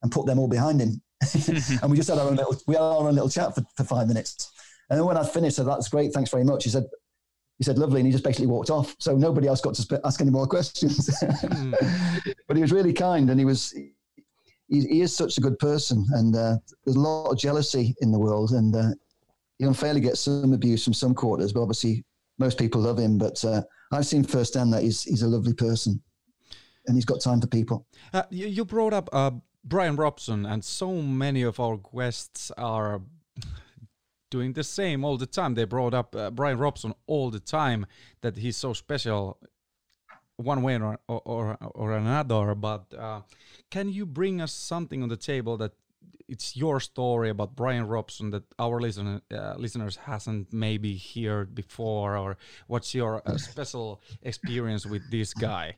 and put them all behind him, and we just had our own little we had our own little chat for, for five minutes. And then when I finished, I said, "That's great, thanks very much." He said, he said lovely and he just basically walked off so nobody else got to ask any more questions but he was really kind and he was he, he is such a good person and uh, there's a lot of jealousy in the world and uh, he unfairly gets some abuse from some quarters but obviously most people love him but uh, i've seen firsthand that he's, he's a lovely person and he's got time for people uh, you, you, brought up uh, brian robson and so many of our guests are doing the same all the time. They brought up uh, Brian Robson all the time that he's so special one way or or, or, another. But uh, can you bring us something on the table that it's your story about Brian Robson that our listener, uh, listeners hasn't maybe heard before, or what's your uh, special experience with this guy?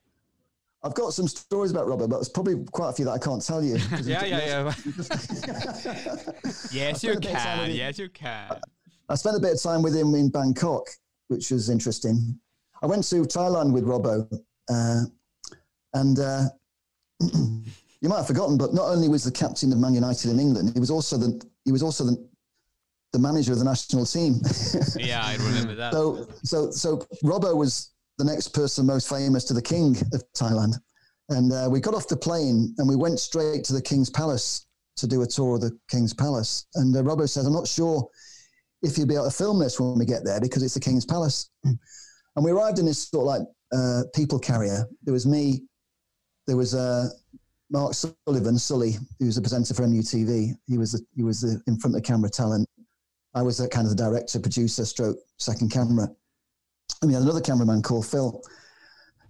I've got some stories about Robert, but there's probably quite a few that I can't tell you. yeah, yeah, yeah. yes, you can. Yes, you can. I spent a bit of time with him in Bangkok, which was interesting. I went to Thailand with Robbo, uh, and uh, you might have forgotten, but not only was the captain of Man United in England, he was also the he was also the the manager of the national team. yeah, I remember that. So, so, so Robbo was the next person most famous to the king of Thailand. And uh, we got off the plane and we went straight to the king's palace to do a tour of the king's palace. And uh, Robbo said, I'm not sure if you'll be able to film this when we get there because it's the king's palace. And we arrived in this sort of like uh, people carrier. There was me, there was uh, Mark Sullivan, Sully, who was a presenter for MUTV. He was he was the in front of the camera talent. I was kind of the director, producer, stroke second camera. And we had another cameraman called Phil.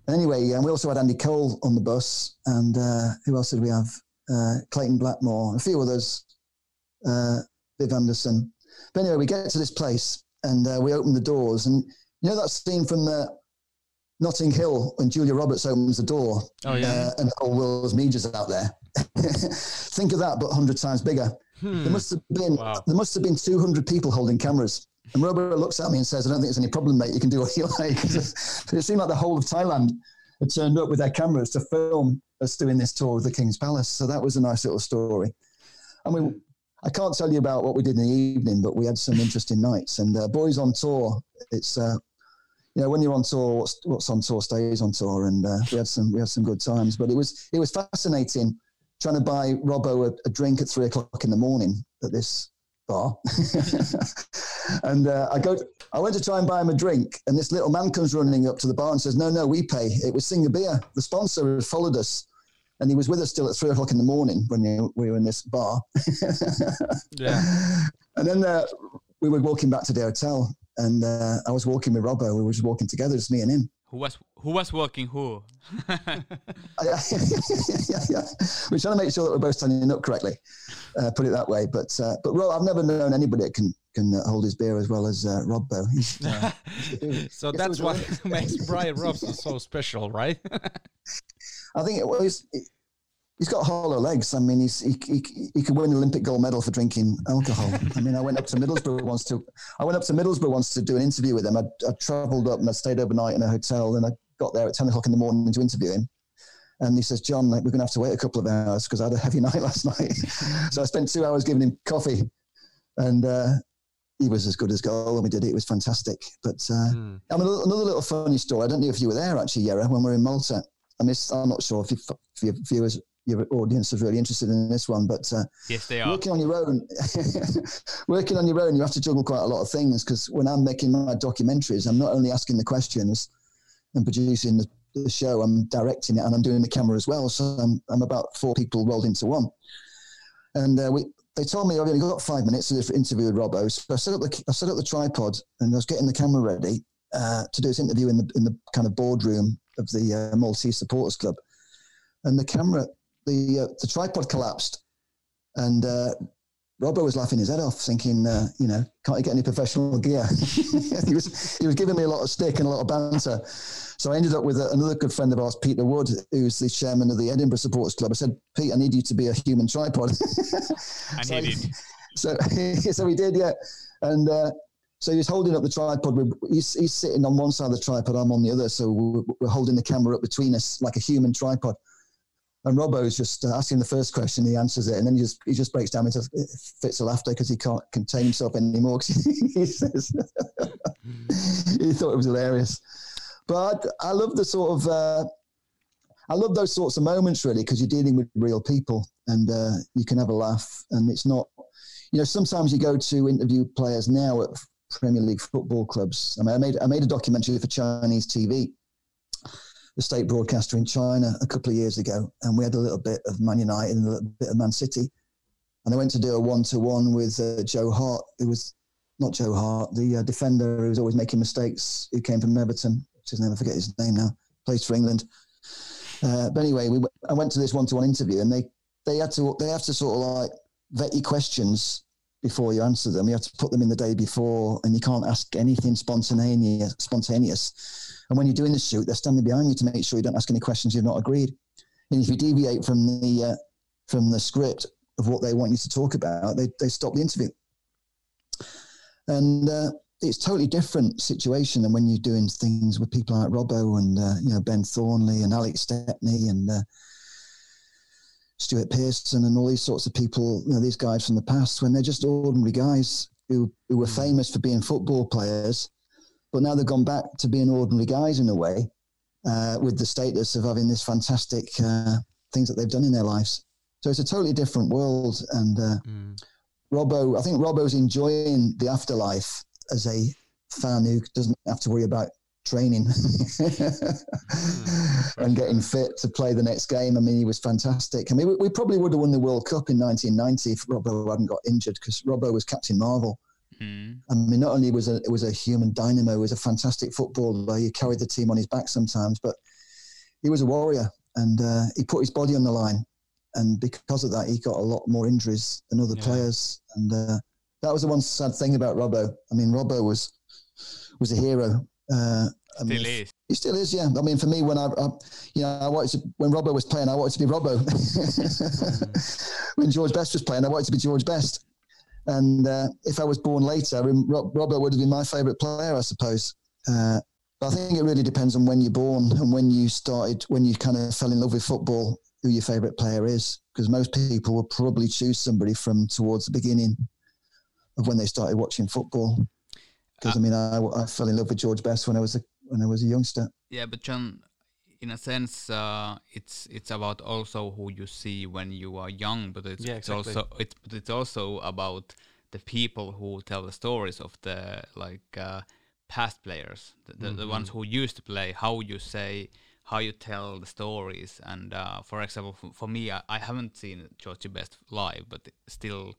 Anyway, and we also had Andy Cole on the bus. And uh, who else did we have? Uh, Clayton Blackmore, a few others, uh, Viv Anderson. But anyway, we get to this place and uh, we open the doors. And you know that scene from the Notting Hill when Julia Roberts opens the door oh, yeah. Uh, and whole world's media's out there? Think of that, but 100 times bigger. Hmm. There must have been wow. there must have been 200 people holding cameras. And Robert looks at me and says, I don't think there's any problem, mate. You can do what you like. it seemed like the whole of Thailand had turned up with their cameras to film us doing this tour of the King's Palace. So that was a nice little story. I mean, I can't tell you about what we did in the evening, but we had some interesting nights. And uh, Boys on Tour, it's, uh, you know, when you're on tour, what's, what's on tour stays on tour. And uh, we had some we had some good times. But it was it was fascinating trying to buy Robbo a, a drink at three o'clock in the morning at this bar. and uh, I go, I went to try and buy him a drink, and this little man comes running up to the bar and says, "No, no, we pay." It was Singha Beer. The sponsor had followed us, and he was with us still at three o'clock in the morning when we were in this bar. yeah. And then uh, we were walking back to the hotel, and uh, I was walking with Robbo. We were just walking together, just me and him. Who was who was working who? yeah, yeah. We're trying to make sure that we're both standing up correctly. Uh, put it that way. But uh, but Rob, I've never known anybody that can can hold his beer as well as uh, Robbo. Uh, so that's what makes Brian Robson so special, right? I think it was he's got hollow legs. I mean, he's, he, he, he could win an Olympic gold medal for drinking alcohol. I mean, I went up to Middlesbrough once to, I went up to Middlesbrough once to do an interview with him. I, I travelled up and I stayed overnight in a hotel and I got there at 10 o'clock in the morning to interview him. And he says, John, like, we're going to have to wait a couple of hours because I had a heavy night last night. so I spent two hours giving him coffee and, uh, he was as good as gold when we did it. It was fantastic. But uh, mm. I mean, another little funny story. I don't know if you were there actually, Yera, when we were in Malta. I mean, I'm not sure if, you, if your viewers your audience is really interested in this one. But uh, yes, they are. Working on your own, working on your own, you have to juggle quite a lot of things. Because when I'm making my documentaries, I'm not only asking the questions and producing the, the show. I'm directing it and I'm doing the camera as well. So I'm, I'm about four people rolled into one. And uh, we, they told me I've only got five minutes to interview with Robbo. So I set up the I set up the tripod and I was getting the camera ready uh, to do this interview in the in the kind of boardroom of the uh, Maltese Supporters Club. And the camera, the uh, the tripod collapsed, and uh, Robbo was laughing his head off, thinking, uh, you know, can't you get any professional gear? he was he was giving me a lot of stick and a lot of banter. So I ended up with a, another good friend of ours, Peter Wood, who's the chairman of the Edinburgh Supporters Club. I said, Pete, I need you to be a human tripod. I so, need it. So, so he did, yeah. And uh, so he was holding up the tripod. He's, he's sitting on one side of the tripod, I'm on the other. So we're, we're holding the camera up between us like a human tripod. And Robbo's just uh, asking the first question, he answers it, and then he just he just breaks down into fits of laughter because he can't contain himself anymore. he says he thought it was hilarious. But I love the sort of uh, I love those sorts of moments really because you're dealing with real people and uh, you can have a laugh, and it's not you know sometimes you go to interview players now at Premier League football clubs. I mean, I made I made a documentary for Chinese TV the state broadcaster in China a couple of years ago, and we had a little bit of Man United and a little bit of Man City. And I went to do a one to one with uh, Joe Hart, who was not Joe Hart, the uh, defender who was always making mistakes, who came from Everton. His name, I forget his name now, plays for England. Uh, but anyway, we, I went to this one to one interview, and they they had to they have to sort of like vet your questions before you answer them. You have to put them in the day before, and you can't ask anything spontaneous. Spontaneous and when you're doing the shoot, they're standing behind you to make sure you don't ask any questions you've not agreed. And if you deviate from the uh, from the script of what they want you to talk about, they, they stop the interview. And uh, it's totally different situation than when you're doing things with people like Robbo and uh, you know Ben Thornley and Alex Stepney and uh, Stuart Pearson and all these sorts of people. You know these guys from the past when they're just ordinary guys who who were famous for being football players but now they've gone back to being ordinary guys in a way, uh, with the status of having this fantastic uh, things that they've done in their lives. So it's a totally different world. And uh, mm. Robbo, I think Robbo's enjoying the afterlife as a fan who doesn't have to worry about training mm. and getting fit to play the next game. I mean, he was fantastic. I mean, we, we, probably would have won the World Cup in 1990 if Robbo hadn't got injured because Robbo was Captain Marvel. Mm. I mean, not only was a was a human dynamo, he was a fantastic footballer. He carried the team on his back sometimes, but he was a warrior, and uh, he put his body on the line. And because of that, he got a lot more injuries than other yeah. players. And uh, that was the one sad thing about Robbo. I mean, Robbo was was a hero. Uh, I still mean, is. He still is, yeah. I mean, for me, when I, I you know, I wanted to, when Robbo was playing, I wanted to be Robbo. mm. when George Best was playing, I wanted to be George Best. And uh, if I was born later, Rob, Robert would have been my favourite player, I suppose. Uh, but I think it really depends on when you're born and when you started, when you kind of fell in love with football, who your favourite player is. Because most people will probably choose somebody from towards the beginning of when they started watching football. Because uh, I mean, I, I fell in love with George Best when I was a when I was a youngster. Yeah, but John, in a sense, uh, it's it's about also who you see when you are young, but it's, yeah, exactly. it's also it's but it's also about the people who tell the stories of the like uh, past players, the, the, mm-hmm. the, ones who used to play. How you say, how you tell the stories, and uh, for example, for, for me, I, I, haven't seen Georgie Best live, but still,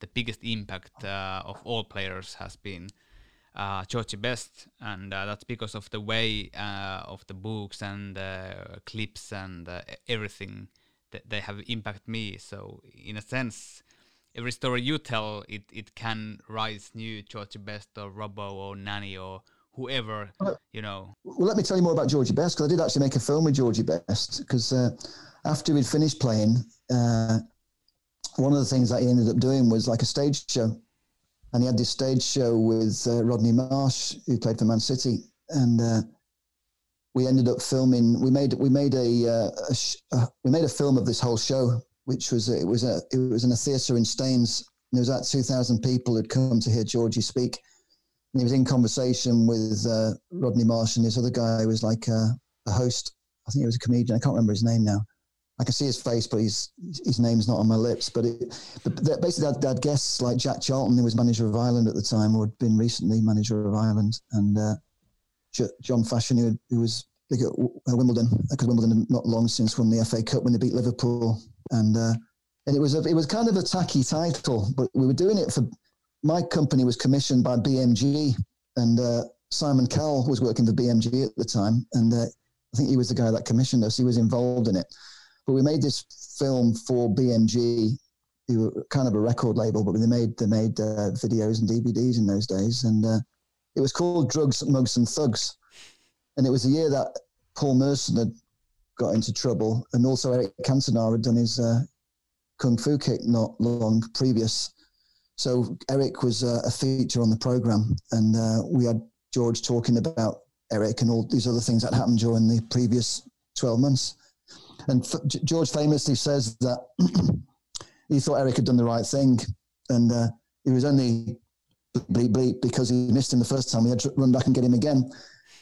the biggest impact uh, of all players has been uh, Georgie Best, and uh, that's because of the way uh, of the books and uh, clips and uh, everything that they have impacted me. So in a sense, every story you tell, it it can rise new Georgie Best or Robbo or Nani or whoever you know. Well, let me tell you more about Georgie Best because I did actually make a film with Georgie Best because uh, after we'd finished playing. one of the things that he ended up doing was like a stage show and he had this stage show with uh, Rodney Marsh, who played for Man City, and uh, we ended up filming. We made we made a, uh, a sh- uh, we made a film of this whole show, which was it was a it was in a theatre in Staines. And there was about two thousand people who'd come to hear Georgie speak. And he was in conversation with uh, Rodney Marsh and this other guy who was like a, a host. I think he was a comedian. I can't remember his name now. I can see his face, but his his name's not on my lips. But, it, but basically, I had guests like Jack Charlton, who was manager of Ireland at the time, or had been recently manager of Ireland, and uh, John Fashanu, who, who was got uh, Wimbledon because Wimbledon not long since won the FA Cup when they beat Liverpool, and uh, and it was a, it was kind of a tacky title, but we were doing it for my company was commissioned by BMG, and uh, Simon Cowell was working for BMG at the time, and uh, I think he was the guy that commissioned us. He was involved in it, but we made this film for BMG. who were kind of a record label, but they made they made uh, videos and DVDs in those days, and uh, it was called Drugs, Mugs, and Thugs, and it was the year that Paul Merson had got into trouble, and also Eric Cantona had done his uh, kung fu kick not long previous. So Eric was uh, a feature on the program, and uh, we had George talking about Eric and all these other things that happened during the previous twelve months. And f- George famously says that he thought Eric had done the right thing, and uh, he was only bleep bleep because he missed him the first time. We had to run back and get him again.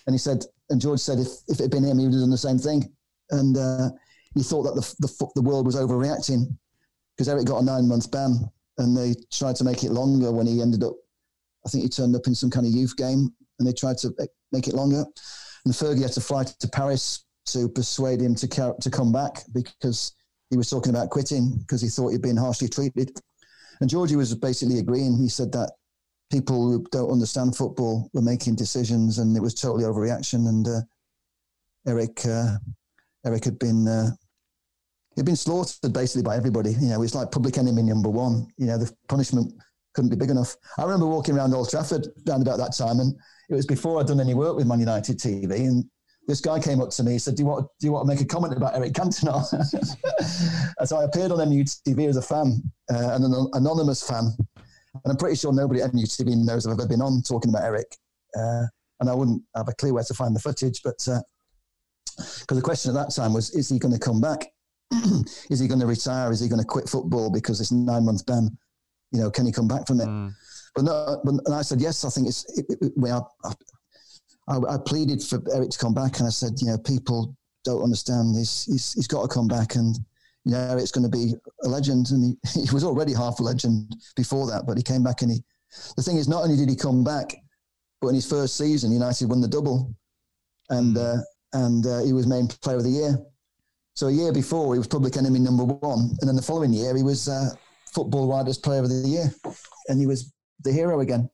And he said, and George said, if, if it had been him, he would have done the same thing. And uh, he thought that the, the, the world was overreacting because Eric got a nine month ban and they tried to make it longer when he ended up, I think he turned up in some kind of youth game and they tried to make it longer. And Fergie had to fly to Paris to persuade him to, to come back because he was talking about quitting because he thought he'd been harshly treated. And Georgie was basically agreeing. He said that people who don't understand football were making decisions and it was totally overreaction. And uh, Eric, uh, Eric had been uh, he'd been slaughtered basically by everybody. You know, it's like public enemy number one. You know, the punishment couldn't be big enough. I remember walking around Old Trafford around about that time, and it was before I'd done any work with Man United TV. And this guy came up to me, he said, "Do you want do you want to make a comment about Eric Cantona?" and so I appeared on MUTV as a fan, uh, and an anonymous fan, and I'm pretty sure nobody at MUTV knows I've ever been on talking about Eric. Uh, and I wouldn't have a clue where to find the footage, but because uh, the question at that time was, is he going to come back? is he going to retire? Is he going to quit football because it's nine month ban? You know, can he come back from it? Mm. But no, but, and I said yes. I think it's. It, it, I, I, I, pleaded for Eric to come back, and I said, you know, people don't understand. He's he's, he's got to come back, and you know, Eric's going to be a legend, and he, he was already half a legend before that. But he came back, and he. The thing is, not only did he come back, but in his first season, United won the double, and mm. uh, and uh, he was main Player of the Year. So a year before, he was public enemy number one, and then the following year, he was uh, Football Writers Player of the Year, and he was the hero again.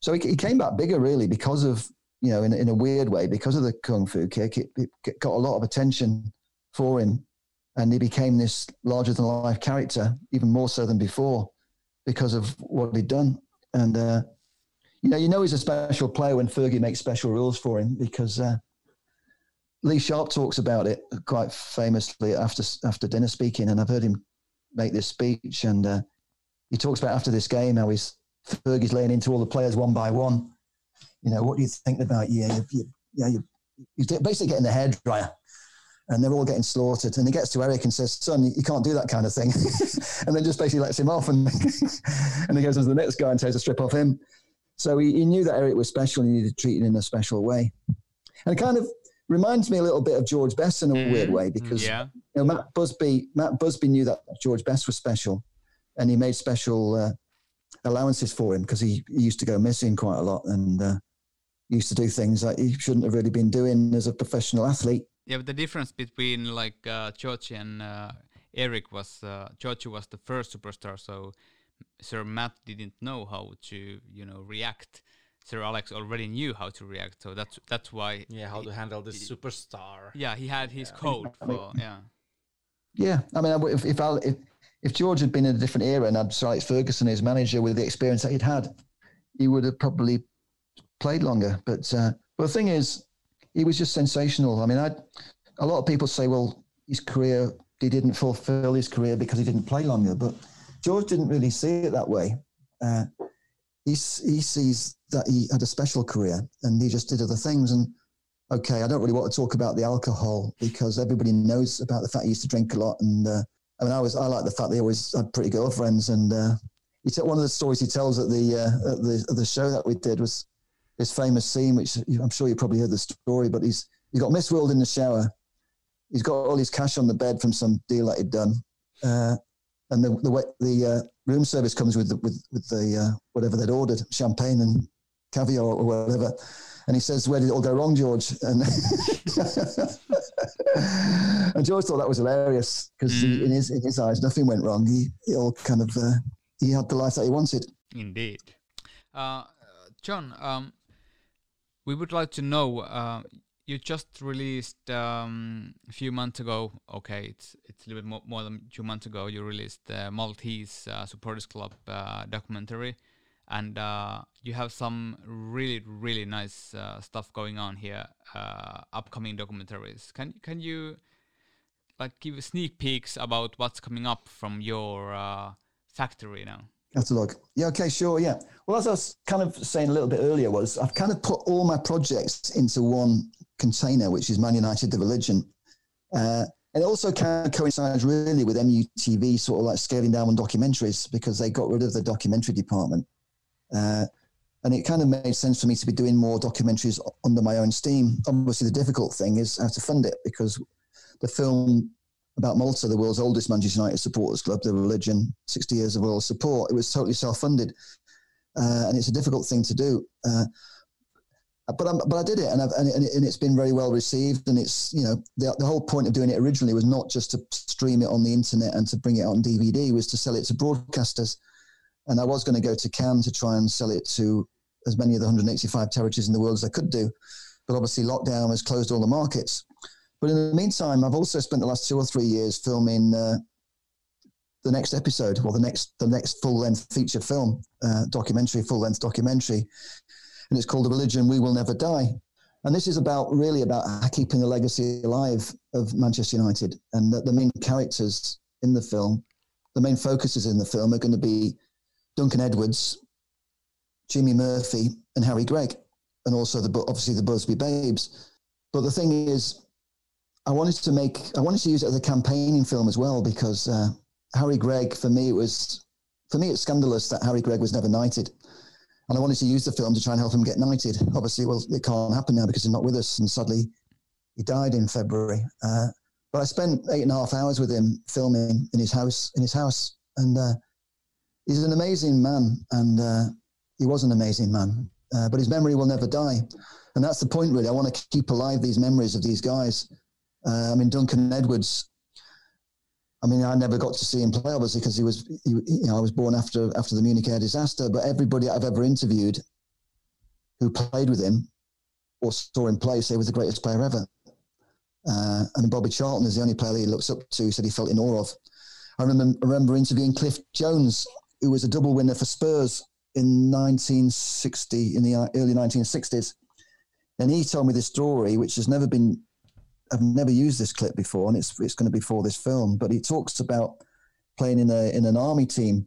So he, came back bigger, really, because of you know, in, in a weird way, because of the kung fu kick. It, it got a lot of attention for him, and he became this larger than life character, even more so than before, because of what he'd done. And uh, you know, you know, he's a special player when Fergie makes special rules for him because. Uh, Lee Sharpe talks about it quite famously after after dinner speaking, and I've heard him make this speech, and uh, he talks about after this game how he's Fergie's laying into all the players one by one. You know, what do you think about you? you, you, you, you you're basically getting the hair dryer, and they're all getting slaughtered. And he gets to Eric and says, "Son, you can't do that kind of thing," and then just basically lets him off, and and he goes to the next guy and takes a strip off him. So he, he knew that Eric was special, and he needed to treat him in a special way, and it kind of reminds me a little bit of George Best in a mm-hmm. weird way because yeah. you know, Matt Busby Matt Busby knew that George Best was special, and he made special uh, allowances for him because he, he, used to go missing quite a lot and uh, used to do things that he shouldn't have really been doing as a professional athlete. Yeah, but the difference between like uh, George and uh, Eric was uh, George was the first superstar, so Sir Matt didn't know how to you know react Sir Alex already knew how to react, so that's that's why. Yeah, how he, to handle this he, superstar. Yeah, he had his yeah. code for yeah. Yeah, I mean, if if, I, if if George had been in a different era and had Sir Alex Ferguson as manager with the experience that he'd had, he would have probably played longer. But uh, but the thing is, he was just sensational. I mean, I a lot of people say, well, his career he didn't fulfill his career because he didn't play longer, but George didn't really see it that way. Uh, he, he sees that he had a special career and he just did other things. And okay, I don't really want to talk about the alcohol because everybody knows about the fact he used to drink a lot. And uh, I mean, I was I like the fact that he always had pretty girlfriends. And uh, he t- one of the stories he tells at the uh, at the at the show that we did was his famous scene, which I'm sure you probably heard the story, but he's he's got Miss World in the shower. He's got all his cash on the bed from some deal that he'd done. Uh, and the the, the uh, room service comes with the, with with the uh, whatever they'd ordered, champagne and caviar or whatever. And he says, "Where did it all go wrong, George?" And, and George thought that was hilarious because mm. in his in his eyes, nothing went wrong. He, he all kind of uh, he had the life that he wanted. Indeed, uh, John. Um, we would like to know. Uh, you just released um, a few months ago. Okay, it's it's a little bit more, more than two months ago. You released the Maltese uh, Supporters Club uh, documentary, and uh, you have some really really nice uh, stuff going on here. Uh, upcoming documentaries. Can can you like give sneak peeks about what's coming up from your uh, factory now? Catalog. Yeah. Okay. Sure. Yeah. Well, as I was kind of saying a little bit earlier, was I've kind of put all my projects into one container, which is Man United, the religion. Uh, and it also kind of coincides really with MUTV sort of like scaling down on documentaries because they got rid of the documentary department. Uh, and it kind of made sense for me to be doing more documentaries under my own steam. Obviously, the difficult thing is how to fund it because the film about Malta, the world's oldest Manchester United supporters club, the religion, 60 years of loyal support, it was totally self funded. Uh, and it's a difficult thing to do. Uh, but I'm, but I did it, and, I've, and, it, and it's been very well received. And it's you know the, the whole point of doing it originally was not just to stream it on the internet and to bring it on DVD, was to sell it to broadcasters. And I was going to go to Cannes to try and sell it to as many of the 185 territories in the world as I could do, but obviously lockdown has closed all the markets. But in the meantime, I've also spent the last two or three years filming uh, the next episode, or the next the next full length feature film, uh, documentary, full length documentary and it's called The Religion We Will Never Die. And this is about really about keeping the legacy alive of Manchester United. And the, the main characters in the film, the main focuses in the film are going to be Duncan Edwards, Jimmy Murphy, and Harry Gregg, and also the obviously the Busby Babes. But the thing is, I wanted to make I wanted to use it as a campaigning film as well because uh, Harry Gregg for me it was for me it's scandalous that Harry Gregg was never knighted and I wanted to use the film to try and help him get knighted. Obviously, well, it can't happen now because he's not with us, and sadly, he died in February. Uh, but I spent eight and a half hours with him filming in his house. In his house, and uh, he's an amazing man, and uh, he was an amazing man. Uh, but his memory will never die, and that's the point. Really, I want to keep alive these memories of these guys. Uh, I mean, Duncan Edwards I mean, I never got to see him play, obviously, because he was, he, you know, I was born after after the Munich air disaster. But everybody I've ever interviewed who played with him or saw him play say he was the greatest player ever. Uh, and Bobby Charlton is the only player he looks up to. He said he felt in awe of. I remember, I remember interviewing Cliff Jones, who was a double winner for Spurs in 1960, in the early 1960s. And he told me this story, which has never been I've never used this clip before, and it's it's going to be for this film. But he talks about playing in a in an army team,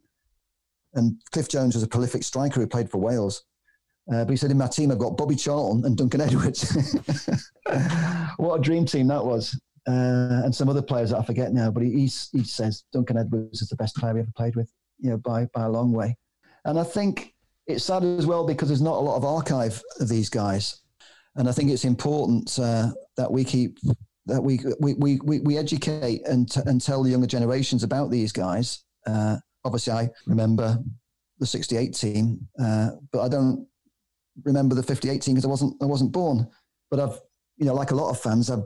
and Cliff Jones was a prolific striker who played for Wales. Uh, but he said in my team I've got Bobby Charlton and Duncan Edwards. what a dream team that was, uh, and some other players that I forget now. But he he says Duncan Edwards is the best player he ever played with, you know, by by a long way. And I think it's sad as well because there's not a lot of archive of these guys and I think it's important uh, that we keep that we we we, we educate and t- and tell the younger generations about these guys. Uh, obviously, I remember the '68 team, uh, but I don't remember the '58 team because I wasn't I wasn't born. But I've you know, like a lot of fans, I've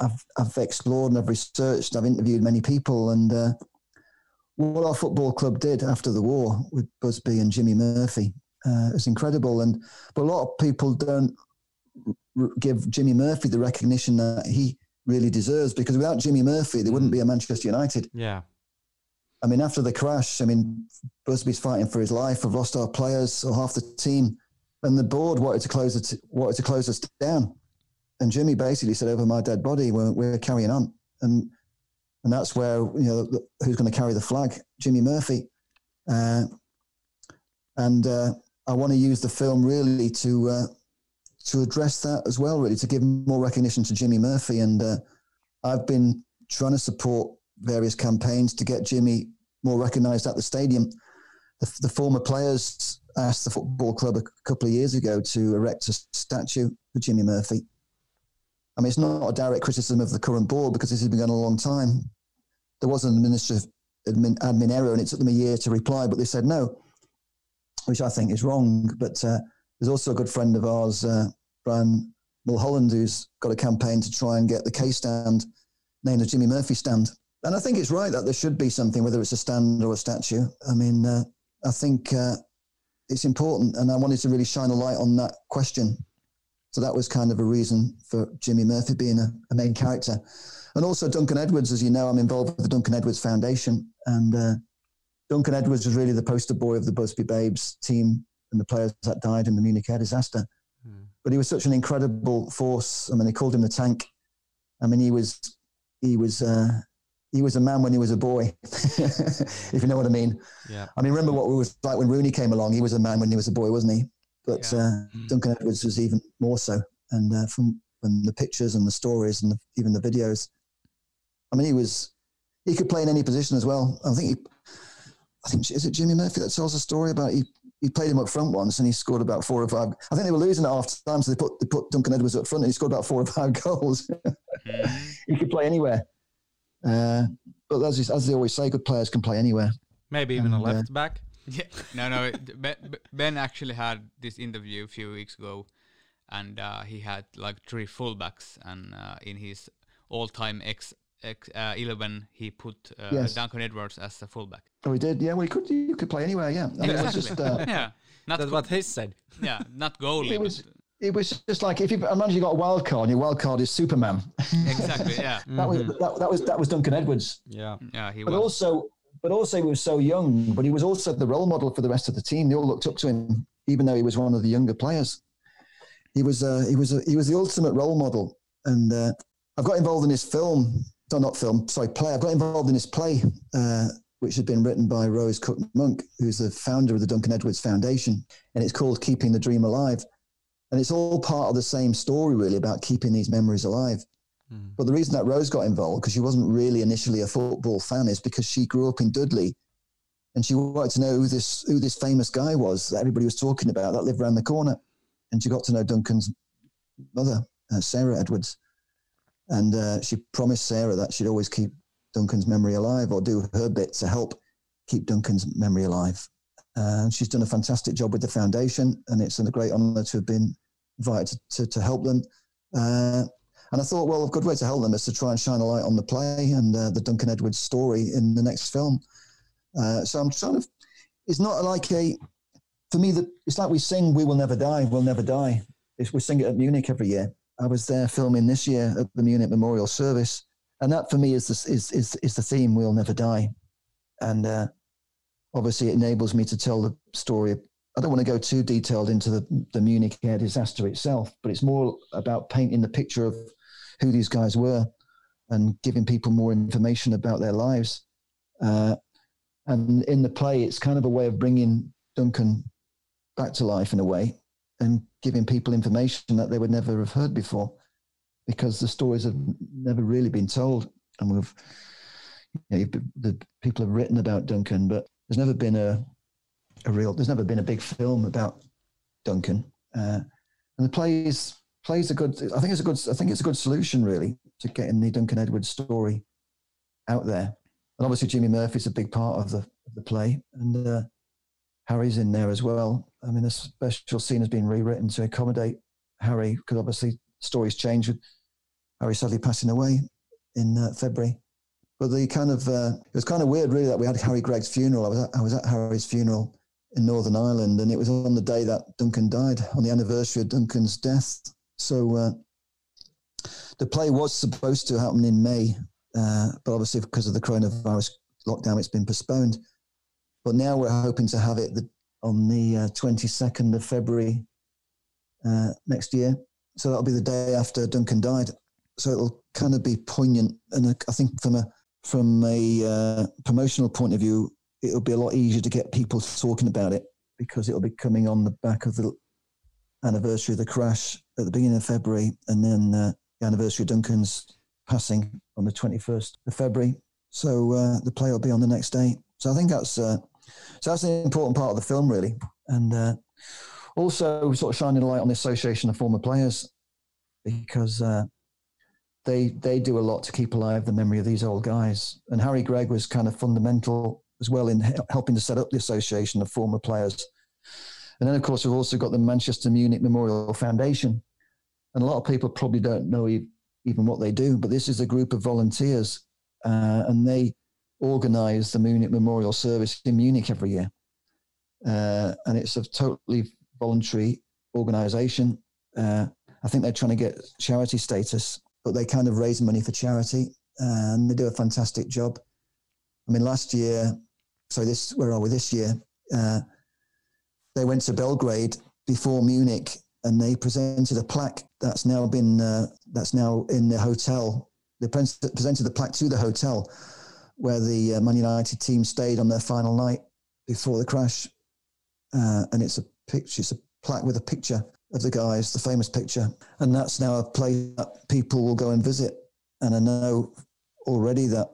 I've, I've explored and I've researched. I've interviewed many people, and uh, what our football club did after the war with Busby and Jimmy Murphy uh, is incredible. And but a lot of people don't give Jimmy Murphy the recognition that he really deserves because without Jimmy Murphy, there wouldn't be a Manchester United. Yeah. I mean, after the crash, I mean, Busby's fighting for his life. We've lost our players or half the team, and the board wanted to close it, wanted to close us down. And Jimmy basically said, "Over my dead body, we're, we're carrying on." And and that's where you know who's going to carry the flag, Jimmy Murphy. Uh, and uh, I want to use the film really to uh, to address that as well, really, to give more recognition to Jimmy Murphy. And uh, I've been trying to support various campaigns to get Jimmy more recognised at the stadium. The, the, former players asked the football club a couple of years ago to erect a statue for Jimmy Murphy. I mean, it's not a direct criticism of the current board because this has been going on a long time. There was an administrative admin, admin error and it took them a year to reply, but they said no, which I think is wrong. But uh, there's also a good friend of ours, uh, and Mulholland, who's got a campaign to try and get the K stand named the Jimmy Murphy stand. And I think it's right that there should be something, whether it's a stand or a statue. I mean, uh, I think uh, it's important, and I wanted to really shine a light on that question. So that was kind of a reason for Jimmy Murphy being a, a main character. And also Duncan Edwards, as you know, I'm involved with the Duncan Edwards Foundation. And uh, Duncan Edwards was really the poster boy of the Busby Babes team and the players that died in the Munich air disaster. Mm. But he was such an incredible force. I mean, they called him the tank. I mean, he was he was uh, he was a man when he was a boy, if you know what I mean. Yeah. I mean, remember what it was like when Rooney came along. He was a man when he was a boy, wasn't he? But yeah. uh, mm. Duncan Edwards was even more so. And uh, from, from the pictures and the stories and the, even the videos, I mean, he was he could play in any position as well. I think he, I think is it Jimmy Murphy that tells a story about he he played him up front once and he scored about four or five. I think they were losing at half time, so they put they put Duncan Edwards up front and he scored about four or five goals. mm-hmm. he could play anywhere. Uh, but as, as they always say, good players can play anywhere. Maybe even and, a uh, left uh, back. Yeah, no, no. Ben actually had this interview a few weeks ago, and uh, he had like three fullbacks, and uh, in his all-time X, X uh, eleven, he put uh, yes. Duncan Edwards as a fullback. Oh, he did. Yeah, well, he could. You could play anywhere. Yeah, I mean, exactly. Just, yeah, not that's what he said. Yeah, not goalie. It was, it was just like if you imagine you got a wild card, and your wild card is Superman. Exactly. Yeah. that was that, that, was that was Duncan Edwards. Yeah. Yeah. He but was. also, but also he was so young, but he was also the role model for the rest of the team. They all looked up to him, even though he was one of the younger players. He was uh, he was uh, he was the ultimate role model, and uh, I've got involved in this film. No, not film. Sorry, play. I've got involved in this play, uh, which had been written by Rose Cook Monk, who's the founder of the Duncan Edwards Foundation, and it's called Keeping the Dream Alive. And it's all part of the same story, really, about keeping these memories alive. Mm. But the reason that Rose got involved, because she wasn't really initially a football fan, is because she grew up in Dudley and she wanted to know who this who this famous guy was that everybody was talking about that lived around the corner. And she got to know Duncan's mother, uh, Sarah Edwards. And uh, she promised Sarah that she'd always keep Duncan's memory alive or do her bit to help keep Duncan's memory alive. Uh, she's done a fantastic job with the foundation, and it's a great honour to have been invited to, to, to help them. Uh, and I thought, well, a good way to help them is to try and shine a light on the play and uh, the Duncan Edwards story in the next film. Uh, so I'm trying to. It's not like a. For me, the, it's like we sing "We Will Never Die, We'll Never Die." It's, we sing it at Munich every year. I was there filming this year at the Munich Memorial Service, and that for me is the, is, is, is the theme "We'll Never Die," and uh, obviously it enables me to tell the story. I don't want to go too detailed into the, the Munich air disaster itself, but it's more about painting the picture of who these guys were and giving people more information about their lives. Uh, and in the play, it's kind of a way of bringing Duncan back to life in a way and giving people information that they would never have heard before because the stories have never really been told. And we've, you know, the people have written about Duncan, but there's never been a a real. There's never been a big film about Duncan, uh, and the plays plays a good. I think it's a good. I think it's a good solution really to getting the Duncan Edwards story out there. And obviously Jimmy Murphy's a big part of the of the play, and uh, Harry's in there as well. I mean, the special scene has been rewritten to accommodate Harry because obviously stories change with Harry sadly passing away in uh, February. But the kind of uh, it was kind of weird, really, that we had Harry Gregg's funeral. I was at, I was at Harry's funeral in Northern Ireland, and it was on the day that Duncan died, on the anniversary of Duncan's death. So uh, the play was supposed to happen in May, uh, but obviously because of the coronavirus lockdown, it's been postponed. But now we're hoping to have it the, on the uh, 22nd of February uh, next year. So that'll be the day after Duncan died. So it'll kind of be poignant, and I think from a from a uh, promotional point of view, it'll be a lot easier to get people talking about it because it'll be coming on the back of the anniversary of the crash at the beginning of February, and then uh, the anniversary of Duncan's passing on the 21st of February. So uh, the play will be on the next day. So I think that's uh, so that's an important part of the film, really, and uh, also sort of shining a light on the association of former players because uh, they they do a lot to keep alive the memory of these old guys. And Harry Gregg was kind of fundamental as well in helping to set up the association of former players. And then, of course, we've also got the Manchester Munich Memorial Foundation, and a lot of people probably don't know even what they do, but this is a group of volunteers, uh, and they organise the Munich Memorial Service in Munich every year, uh, and it's a totally voluntary organisation. Uh, I think they're trying to get charity status, but they kind of raise money for charity, and they do a fantastic job. I mean, last year, so this where are we this year? They went to Belgrade before Munich and they presented a plaque that's now been uh, that's now in the hotel. They presented the plaque to the hotel where the uh, Man United team stayed on their final night before the crash, uh, and it's a picture. It's a plaque with a picture of the guys, the famous picture, and that's now a place that people will go and visit. And I know already that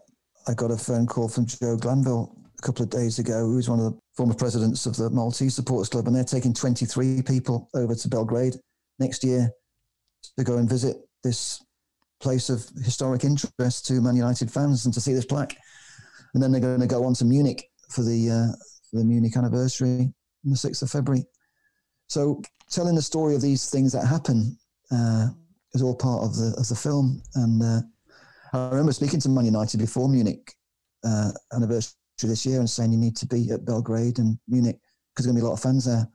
I got a phone call from Joe Glanville couple of days ago, who's one of the former presidents of the Maltese Supporters Club, and they're taking 23 people over to Belgrade next year to go and visit this place of historic interest to Man United fans and to see this plaque. And then they're going to go on to Munich for the uh, for the Munich anniversary on the 6th of February. So telling the story of these things that happen uh, is all part of the of the film. And uh, I remember speaking to Man United before Munich uh, anniversary this year and saying you need to be at Belgrade and Munich because there's going to be a lot of fans there.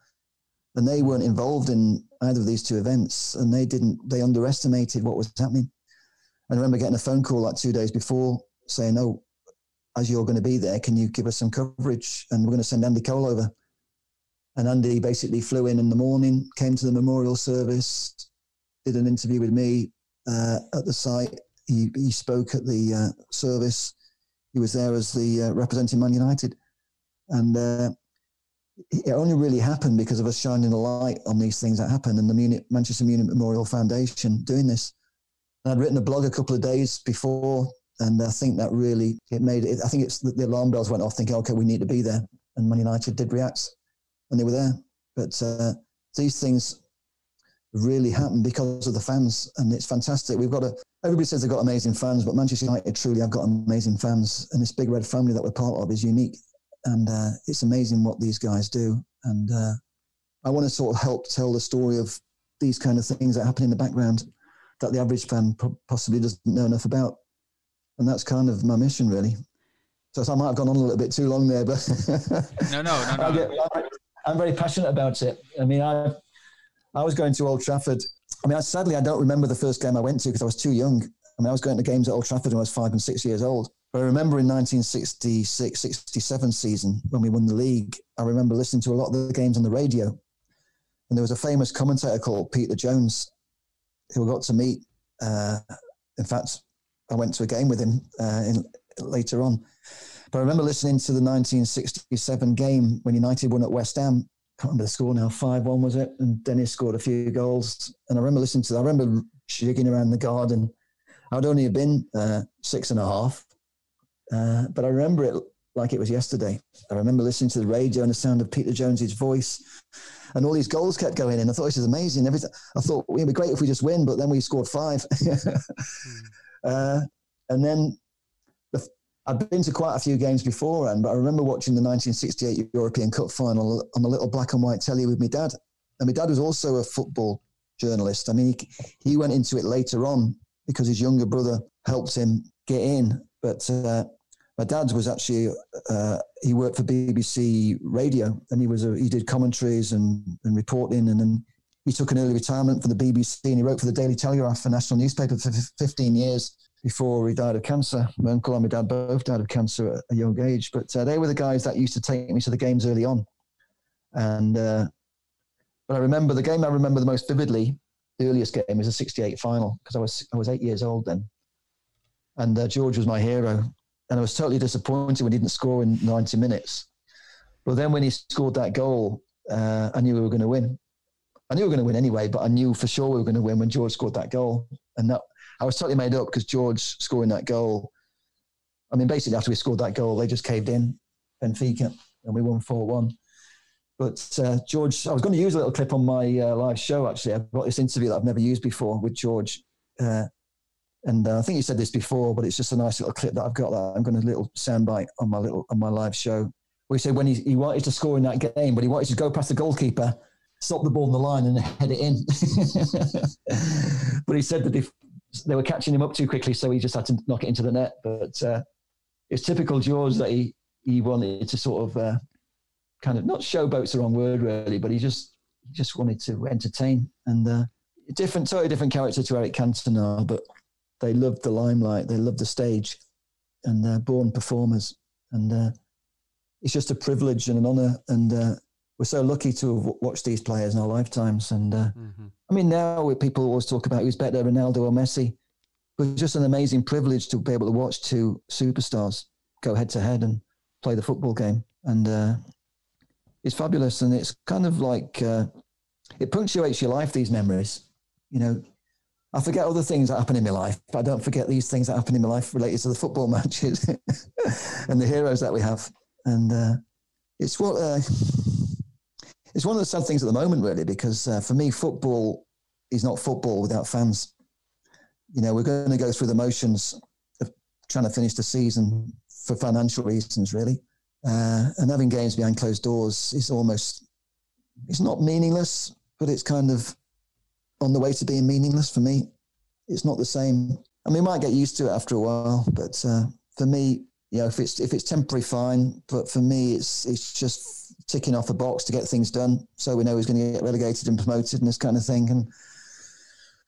And they weren't involved in either of these two events, and they didn't. They underestimated what was happening. I remember getting a phone call like two days before saying, "Oh, as you're going to be there, can you give us some coverage?" And we're going to send Andy Cole over. And Andy basically flew in in the morning, came to the memorial service, did an interview with me uh, at the site. He, he spoke at the uh, service he was there as the uh, representing Man United, and uh, it only really happened because of us shining a light on these things that happen, and the Munich, Manchester Munich Memorial Foundation doing this. And I'd written a blog a couple of days before, and I think that really it made it. I think it's the alarm bells went off, thinking, okay, we need to be there, and Man United did react, and they were there. But uh, these things really happen because of the fans, and it's fantastic. We've got a everybody says they've got amazing fans, but Manchester United truly have got amazing fans, and this big red family that we're part of is unique, and uh, it's amazing what these guys do. And uh, I want to sort of help tell the story of these kind of things that happen in the background that the average fan possibly doesn't know enough about, and that's kind of my mission, really. So, so I might have gone on a little bit too long there, but no, no, no, no. Get, I'm very passionate about it. I mean, I I was going to Old Trafford I mean, I, sadly, I don't remember the first game I went to because I was too young. I mean, I was going to games at Old Trafford when I was five and six years old. But I remember in 1966, 67 season when we won the league, I remember listening to a lot of the games on the radio. And there was a famous commentator called Peter Jones who I got to meet. Uh, in fact, I went to a game with him uh, in, later on. But I remember listening to the 1967 game when United won at West Ham can't remember the score now, 5 1 was it? And Denis scored a few goals. And I remember listening to that. I remember shaking around the garden. I'd only have been uh, six and a half, uh, but I remember it like it was yesterday. I remember listening to the radio and the sound of Peter Jones's voice, and all these goals kept going in. I thought this is amazing. Everything. I thought it'd be great if we just win, but then we scored five. mm. uh, and then I'd been to quite a few games beforehand, but I remember watching the 1968 European Cup final on a little black and white telly with my dad. And my dad was also a football journalist. I mean, he, he went into it later on because his younger brother helped him get in. But uh, my dad was actually uh, he worked for BBC Radio and he was a, he did commentaries and, and reporting and then he took an early retirement from the BBC and he wrote for the Daily Telegraph, a national newspaper, for 15 years before he died of cancer. My uncle and my dad both died of cancer at a young age, but uh, they were the guys that used to take me to the games early on. And uh, but I remember the game I remember the most vividly. The earliest game was a '68 final because I was I was eight years old then, and uh, George was my hero. And I was totally disappointed when he didn't score in 90 minutes. But then when he scored that goal, uh, I knew we were going to win. I knew we were going to win anyway, but I knew for sure we were going to win when George scored that goal. And that I was totally made up because George scoring that goal. I mean, basically after we scored that goal, they just caved in, Benfica, and we won four one. But uh, George, I was going to use a little clip on my uh, live show. Actually, I've got this interview that I've never used before with George, uh, and uh, I think you said this before, but it's just a nice little clip that I've got. That I'm going to little soundbite on my little on my live show. Where he said when he, he wanted to score in that game, but he wanted to go past the goalkeeper stop the ball in the line and head it in. but he said that if they were catching him up too quickly, so he just had to knock it into the net. But uh, it's typical George that he he wanted to sort of uh, kind of not showboat's the wrong word really, but he just he just wanted to entertain and uh, different, totally different character to Eric Cantona, but they loved the limelight, they loved the stage, and they're born performers. And uh, it's just a privilege and an honour, and uh, we're so lucky to have watched these players in our lifetimes. And uh, mm-hmm. I mean, now people always talk about who's better, Ronaldo or Messi, but it's just an amazing privilege to be able to watch two superstars go head to head and play the football game. And uh, it's fabulous, and it's kind of like uh, it punctuates your life. These memories, you know. I forget other things that happen in my life, but I don't forget these things that happen in my life related to the football matches and the heroes that we have. And uh, it's what uh, it's one of the sad things at the moment, really, because uh, for me, football is not football without fans. You know, we're going to go through the motions of trying to finish the season for financial reasons, really. Uh, and having games behind closed doors is almost, it's not meaningless, but it's kind of on the way to being meaningless for me. It's not the same. I mean, we might get used to it after a while, but uh, for me, you know, if it's if it's temporary, fine. But for me, it's it's just ticking off a box to get things done, so we know he's going to get relegated and promoted and this kind of thing. And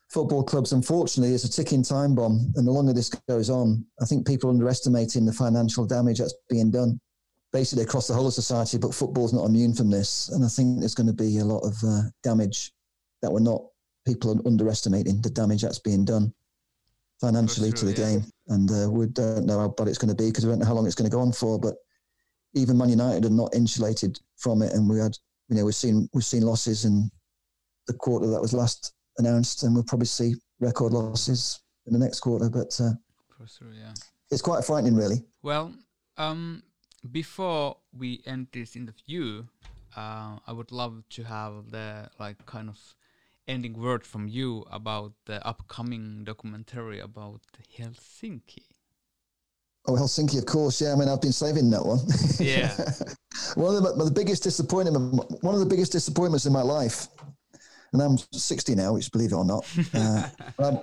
football clubs, unfortunately, is a ticking time bomb. And the longer this goes on, I think people are underestimating the financial damage that's being done basically across the whole of society, but football's not immune from this. And I think there's going to be a lot of uh, damage that we're not, people are underestimating the damage that's being done financially true, to the yeah. game. And uh, we don't know how bad it's going to be because we don't know how long it's going to go on for. But even Man United are not insulated from it. And we had, you know, we've seen, we've seen losses in the quarter that was last announced, and we'll probably see record losses in the next quarter. But uh, sure, yeah. it's quite frightening, really. Well, um, before we end this interview, uh, I would love to have the like kind of ending word from you about the upcoming documentary about Helsinki. Oh, Helsinki, of course. Yeah, I mean, I've been saving that one. Yeah. one of the, the biggest disappointment, one of the biggest disappointments in my life, and I'm 60 now, which believe it or not. Uh,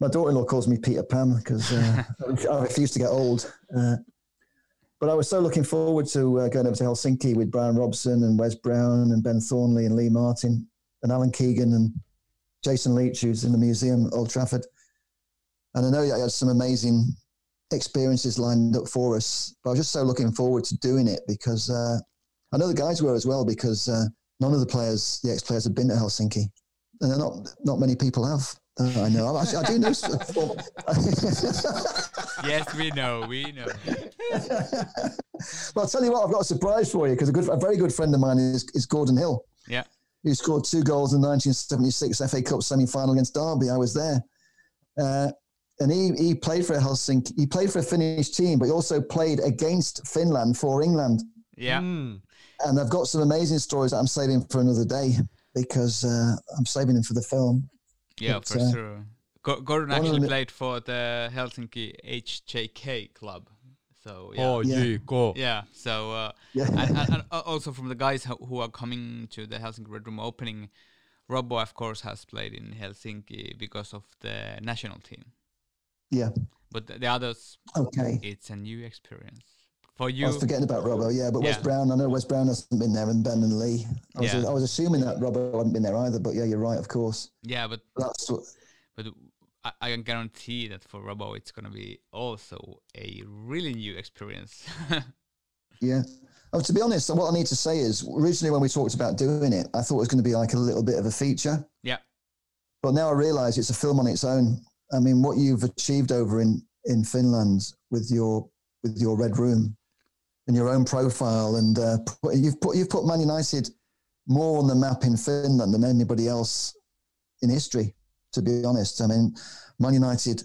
my daughter-in-law calls me Peter Pan because uh, I refuse to get old. Uh, but I was so looking forward to uh, going over to Helsinki with Brian Robson and Wes Brown and Ben Thornley and Lee Martin and Alan Keegan and Jason Leach, who's in the museum at Old Trafford. And I know I had some amazing experiences lined up for us, but I was just so looking forward to doing it because uh, I know the guys were as well because uh, none of the players, the ex-players, have been to Helsinki, and not not many people have. Uh, I know. I, I do know. yes, we know. We know. well, I'll tell you what. I've got a surprise for you because a, good, a very good friend of mine is, is Gordon Hill. Yeah. Who scored two goals in the 1976 FA Cup semi-final against Derby. I was there. Uh, and he, he played for Helsinki. He played for a Finnish team, but he also played against Finland for England. Yeah. Mm. And I've got some amazing stories that I'm saving for another day because uh, I'm saving them for the film. Yeah, but, for uh, sure. Gordon actually played for the Helsinki HJK club. So yeah. Oh, yeah. go. Yeah. So uh, yeah. and, and, and, also from the guys who are coming to the Helsinki Red Room opening, Robbo of course has played in Helsinki because of the national team. Yeah. But the, the others, okay, it's a new experience for you. I was forgetting about Robbo, yeah, but yeah. Wes Brown, I know Wes Brown hasn't been there, and Ben and Lee. I was, yeah. I was assuming that Robbo hadn't been there either, but yeah, you're right, of course. Yeah, but that's what. But I, I can guarantee that for Robbo, it's going to be also a really new experience. yeah. Oh, to be honest, what I need to say is originally when we talked about doing it, I thought it was going to be like a little bit of a feature. Yeah. But now I realise it's a film on its own. I mean, what you've achieved over in in Finland with your with your Red Room and your own profile, and uh, you've put you've put Man United more on the map in Finland than anybody else in history. To be honest, I mean, Man United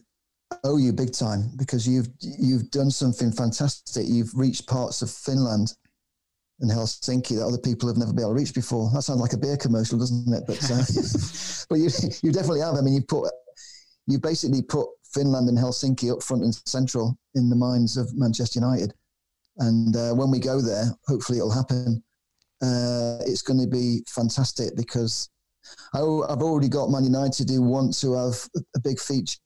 owe you big time because you've you've done something fantastic. You've reached parts of Finland and Helsinki that other people have never been able to reach before. That sounds like a beer commercial, doesn't it? But uh, but you you definitely have. I mean, you put you basically put Finland and Helsinki up front and central in the minds of Manchester United. And uh, when we go there, hopefully it'll happen. uh, it's going to be fantastic because I, have already got Man United who want to have a big feature.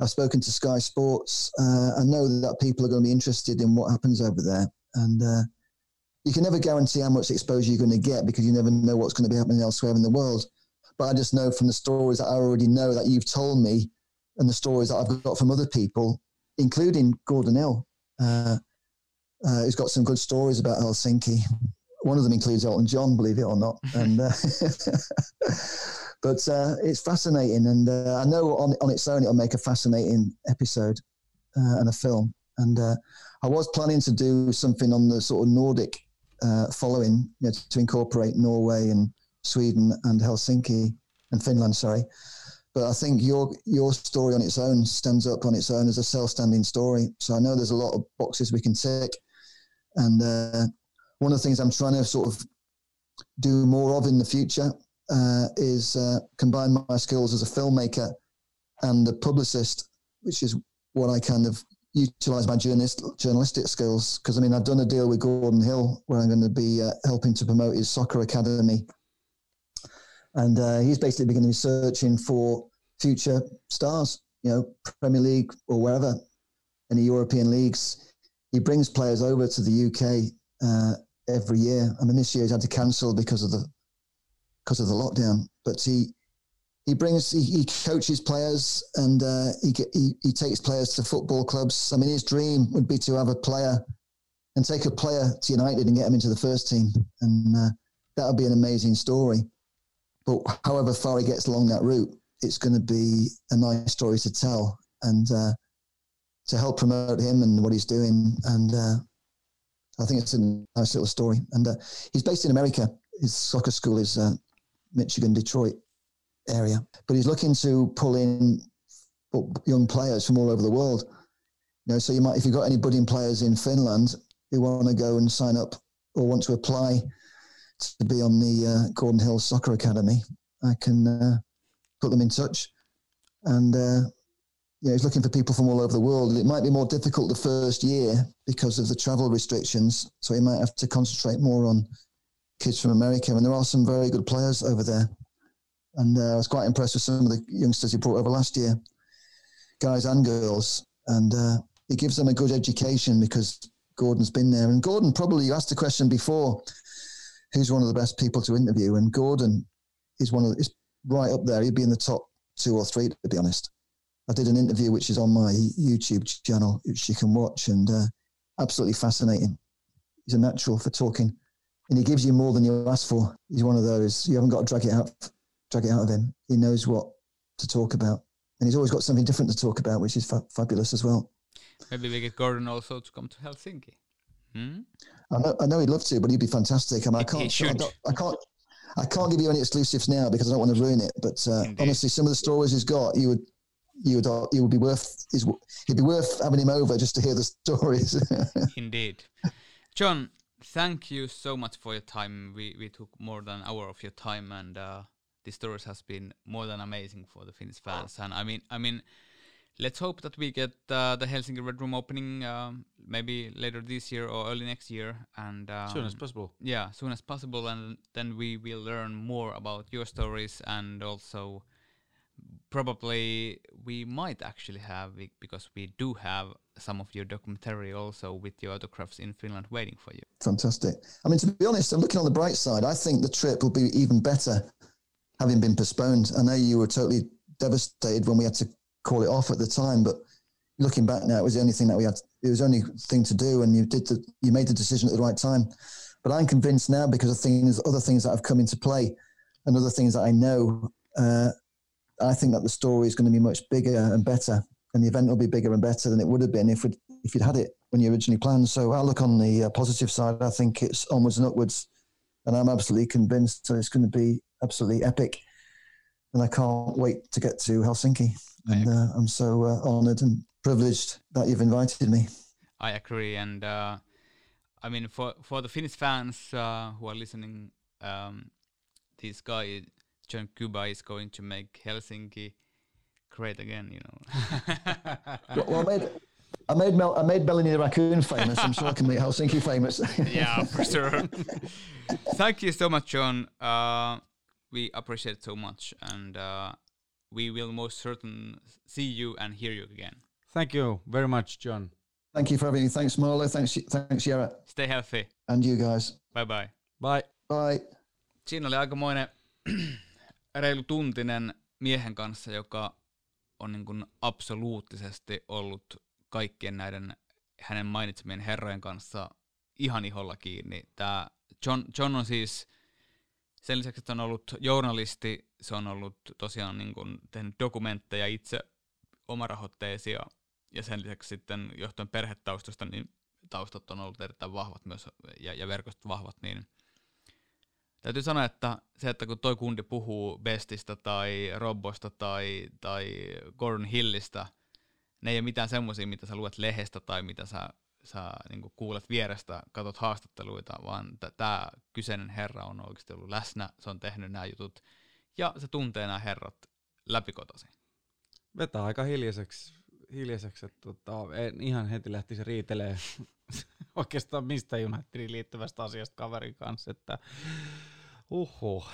I've spoken to Sky Sports. Uh, I know that people are going to be interested in what happens over there, and uh, you can never guarantee how much exposure you're going to get because you never know what's going to be happening elsewhere in the world. But I just know from the stories that I already know that you've told me, and the stories that I've got from other people, including Gordon Hill, uh, uh, who's got some good stories about Helsinki. One of them includes Elton John, believe it or not. And uh, but uh, it's fascinating, and uh, I know on on its own it'll make a fascinating episode uh, and a film. And uh, I was planning to do something on the sort of Nordic following, you know, to incorporate Norway and Sweden and Helsinki and Finland. Sorry, but I think your your story on its own stands up on its own as a self-standing story. So I know there's a lot of boxes we can tick, and uh, one of the things I'm trying to sort of do more of in the future uh, is uh, combine my skills as a filmmaker and a publicist, which is what I kind of utilize my journalist, journalistic skills. Because I mean, I've done a deal with Gordon Hill where I'm going to be uh, helping to promote his soccer academy, and uh, he's basically going to be searching for future stars, you know, Premier League or wherever, any European leagues. He brings players over to the UK uh, every year. I mean, this year he's had to cancel because of the because of the lockdown. But he he brings he, he coaches players and uh, he, he he takes players to football clubs. I mean, his dream would be to have a player and take a player to United and get him into the first team, and uh, that would be an amazing story. But however far he gets along that route, it's going to be a nice story to tell and uh, to help promote him and what he's doing. And uh, I think it's a nice little story. And uh, he's based in America. His soccer school is uh, Michigan, Detroit area, but he's looking to pull in young players from all over the world. You know, so you might, if you've got any budding players in Finland who want to go and sign up or want to apply to be on the uh, Gordon Hill Soccer Academy, I can uh, put them in touch. And uh, he's looking for people from all over the world. It might be more difficult the first year because of the travel restrictions. So he might have to concentrate more on kids from America. And there are some very good players over there. And uh, I was quite impressed with some of the youngsters he brought over last year, guys and girls. And uh, he gives them a good education because Gordon's been there. And Gordon, probably you asked the question before, who's one of the best people to interview? And Gordon is one of is right up there. He'd be in the top two or three, to be honest. I did an interview which is on my YouTube channel, which you can watch, and uh, absolutely fascinating. He's a natural for talking, and he gives you more than you ask for. He's one of those you haven't got to drag it out, drag it out of him. He knows what to talk about, and he's always got something different to talk about, which is fa- fabulous as well. Maybe we get Gordon also to come to Helsinki. Hmm? I know, I know he'd love to, but he'd be fantastic. I, mean, I can't, I, I can't, I can't give you any exclusives now because I don't want to ruin it. But uh, honestly, some of the stories he's got, you would you would it would be worth it'd be worth having him over just to hear the stories. Indeed, John. Thank you so much for your time. We we took more than an hour of your time, and uh, the stories has been more than amazing for the Finnish fans. And I mean, I mean, let's hope that we get uh, the Helsinki Red Room opening um, maybe later this year or early next year, and um, soon as possible. Yeah, soon as possible, and then we will learn more about your stories and also probably we might actually have because we do have some of your documentary also with your autographs in Finland waiting for you. Fantastic. I mean, to be honest, I'm looking on the bright side. I think the trip will be even better having been postponed. I know you were totally devastated when we had to call it off at the time, but looking back now, it was the only thing that we had. It was the only thing to do, and you did the, you made the decision at the right time. But I'm convinced now because of things, other things that have come into play, and other things that I know. Uh, I think that the story is going to be much bigger and better, and the event will be bigger and better than it would have been if we if you'd had it when you originally planned. So I look on the uh, positive side. I think it's onwards and upwards, and I'm absolutely convinced that it's going to be absolutely epic. And I can't wait to get to Helsinki. And uh, I'm so uh, honoured and privileged that you've invited me. I agree, and uh, I mean for for the Finnish fans uh, who are listening, um, this guy John Gubba is going to make Helsinki great again. You know. well, maybe I made Mel, I made Melanie the raccoon famous. I'm sure I can make Helsinki famous. yeah, for sure. Thank you so much, John. Uh, we appreciate it so much, and uh, we will most certain see you and hear you again. Thank you very much, John. Thank you for everything. Thanks, Marlo. Thanks, thanks, Yara. Stay healthy. And you guys. Bye bye. Bye. Bye. Siinä oli aikamoinen reilu tuntinen miehen kanssa, joka on niin kuin absoluuttisesti ollut kaikkien näiden hänen mainitsemien herrojen kanssa ihan iholla kiinni. Tämä John, John on siis, sen lisäksi, että on ollut journalisti, se on ollut tosiaan niin kuin tehnyt dokumentteja itse omarahoitteisia, ja sen lisäksi sitten johtuen perhetaustosta, niin taustat on ollut erittäin vahvat myös, ja, ja verkostot vahvat, niin täytyy sanoa, että se, että kun toi kundi puhuu Bestistä tai Robbosta tai, tai Gordon Hillistä, ne ei ole mitään semmoisia, mitä sä luet lehdestä tai mitä sä, sä niin kuulet vierestä, katot haastatteluita, vaan tämä kyseinen herra on oikeasti ollut läsnä, se on tehnyt nämä jutut ja se tuntee nämä herrat läpikotaisin. Vetää aika hiljaiseksi, hiljaiseksi että tota, en ihan heti lähtisi riitelee oikeastaan mistä Unitedin liittyvästä asiasta kaverin kanssa, että uhu.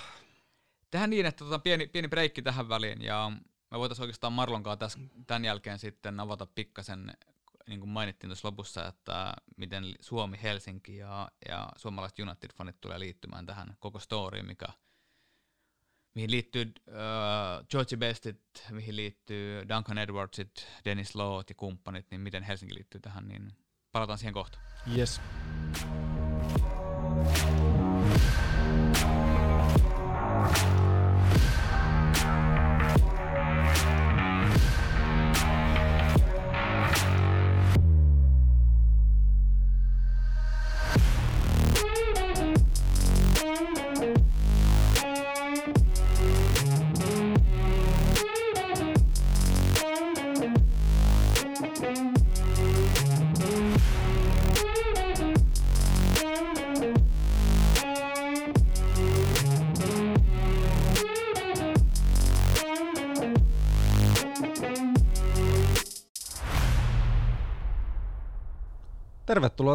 Tehdään niin, että tota, pieni, pieni breikki tähän väliin ja me voitaisiin oikeastaan Marlonkaan tässä, tämän jälkeen sitten avata pikkasen, niin kuin mainittiin tuossa lopussa, että miten Suomi, Helsinki ja, ja suomalaiset United-fanit tulee liittymään tähän koko storyin, mikä, mihin liittyy uh, Georgie Bestit, mihin liittyy Duncan Edwardsit, Dennis Lawt ja kumppanit, niin miten Helsinki liittyy tähän, niin palataan siihen kohta. Yes.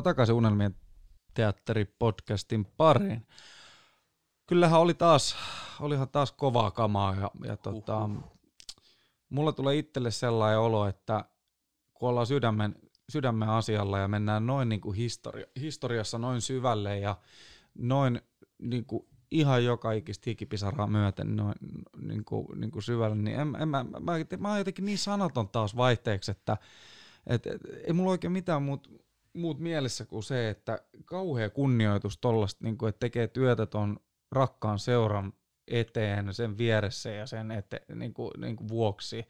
Tervetuloa takaisin Unelmien teatteripodcastin pariin. Kyllähän oli taas, olihan taas kovaa kamaa ja, ja tota, mulla tulee itselle sellainen olo, että kun ollaan sydämen, sydämen asialla ja mennään noin niin kuin historia, historiassa noin syvälle ja noin niin kuin ihan joka ikistä hikipisaraa myöten noin niin kuin, niin kuin syvälle, niin en, en, mä, mä, mä, mä oon jotenkin niin sanaton taas vaihteeksi, että et, et, ei mulla oikein mitään muuta muut mielessä kuin se, että kauhea kunnioitus tollasta, niin että tekee työtä ton rakkaan seuran eteen, sen vieressä ja sen ete, niin kuin, niin kuin vuoksi.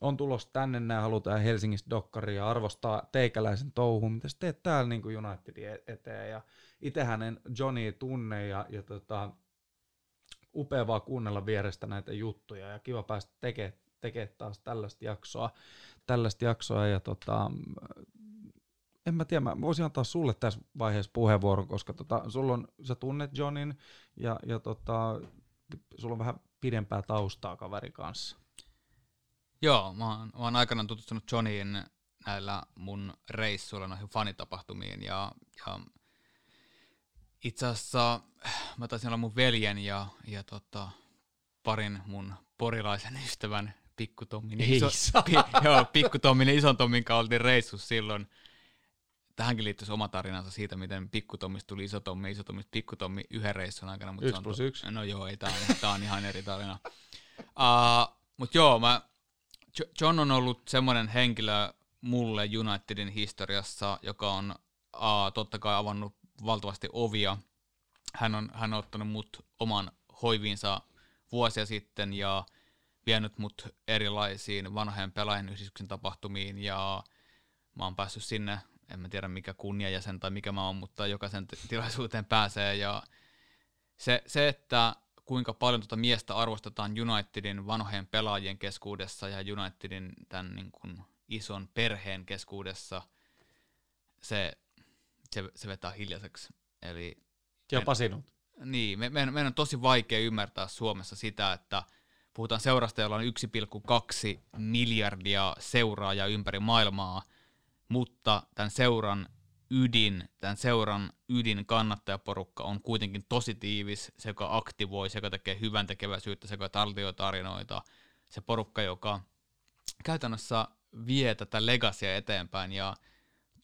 On tulossa tänne, nämä halutaan Helsingistä dokkaria arvostaa teikäläisen touhuun, mitä sä teet täällä niin Unitedin e-, eteen. Ja itsehän en Johnny tunne ja, ja tota, upea vaan kuunnella vierestä näitä juttuja ja kiva päästä tekemään tekee taas tällaista jaksoa, tällaista jaksoa ja tota, en mä tiedä, mä voisin antaa sulle tässä vaiheessa puheenvuoron, koska tota, sulla on, sä tunnet Johnin ja, ja tota, sulla on vähän pidempää taustaa kaveri kanssa. Joo, mä oon, mä oon aikanaan tutustunut Johniin näillä mun reissuilla noihin fanitapahtumiin ja, ja itse asiassa mä taisin olla mun veljen ja, ja tota, parin mun porilaisen ystävän pikkutommin, iso, pi, joo, pikkutommin ison Tommin kanssa oltiin reissus silloin – tähänkin liittyisi oma tarinansa siitä, miten pikkutommista tuli iso Tommi, iso Tommista pikkutommi yhden reissun aikana. Mutta yksi plus yksi. No joo, ei, tämä on, tää on ihan eri tarina. Uh, mutta joo, mä, John on ollut semmoinen henkilö mulle Unitedin historiassa, joka on uh, totta kai avannut valtavasti ovia. Hän on, hän on ottanut mut oman hoiviinsa vuosia sitten ja vienyt mut erilaisiin vanhojen pelaajien tapahtumiin ja mä oon päässyt sinne en mä tiedä mikä kunniajäsen tai mikä mä oon, mutta jokaisen tilaisuuteen pääsee ja se, se, että kuinka paljon tuota miestä arvostetaan Unitedin vanhojen pelaajien keskuudessa ja Unitedin tämän niin kuin ison perheen keskuudessa, se, se, se vetää hiljaiseksi. Eli Jopa sinut. Niin, me, meidän, meidän on tosi vaikea ymmärtää Suomessa sitä, että puhutaan seurasta, jolla on 1,2 miljardia seuraajaa ympäri maailmaa – mutta tämän seuran ydin, tämän seuran ydin kannattajaporukka on kuitenkin tosi tiivis, se joka aktivoi, se joka tekee hyvän tekeväisyyttä, se joka taltioi tarinoita, se porukka, joka käytännössä vie tätä legacia eteenpäin ja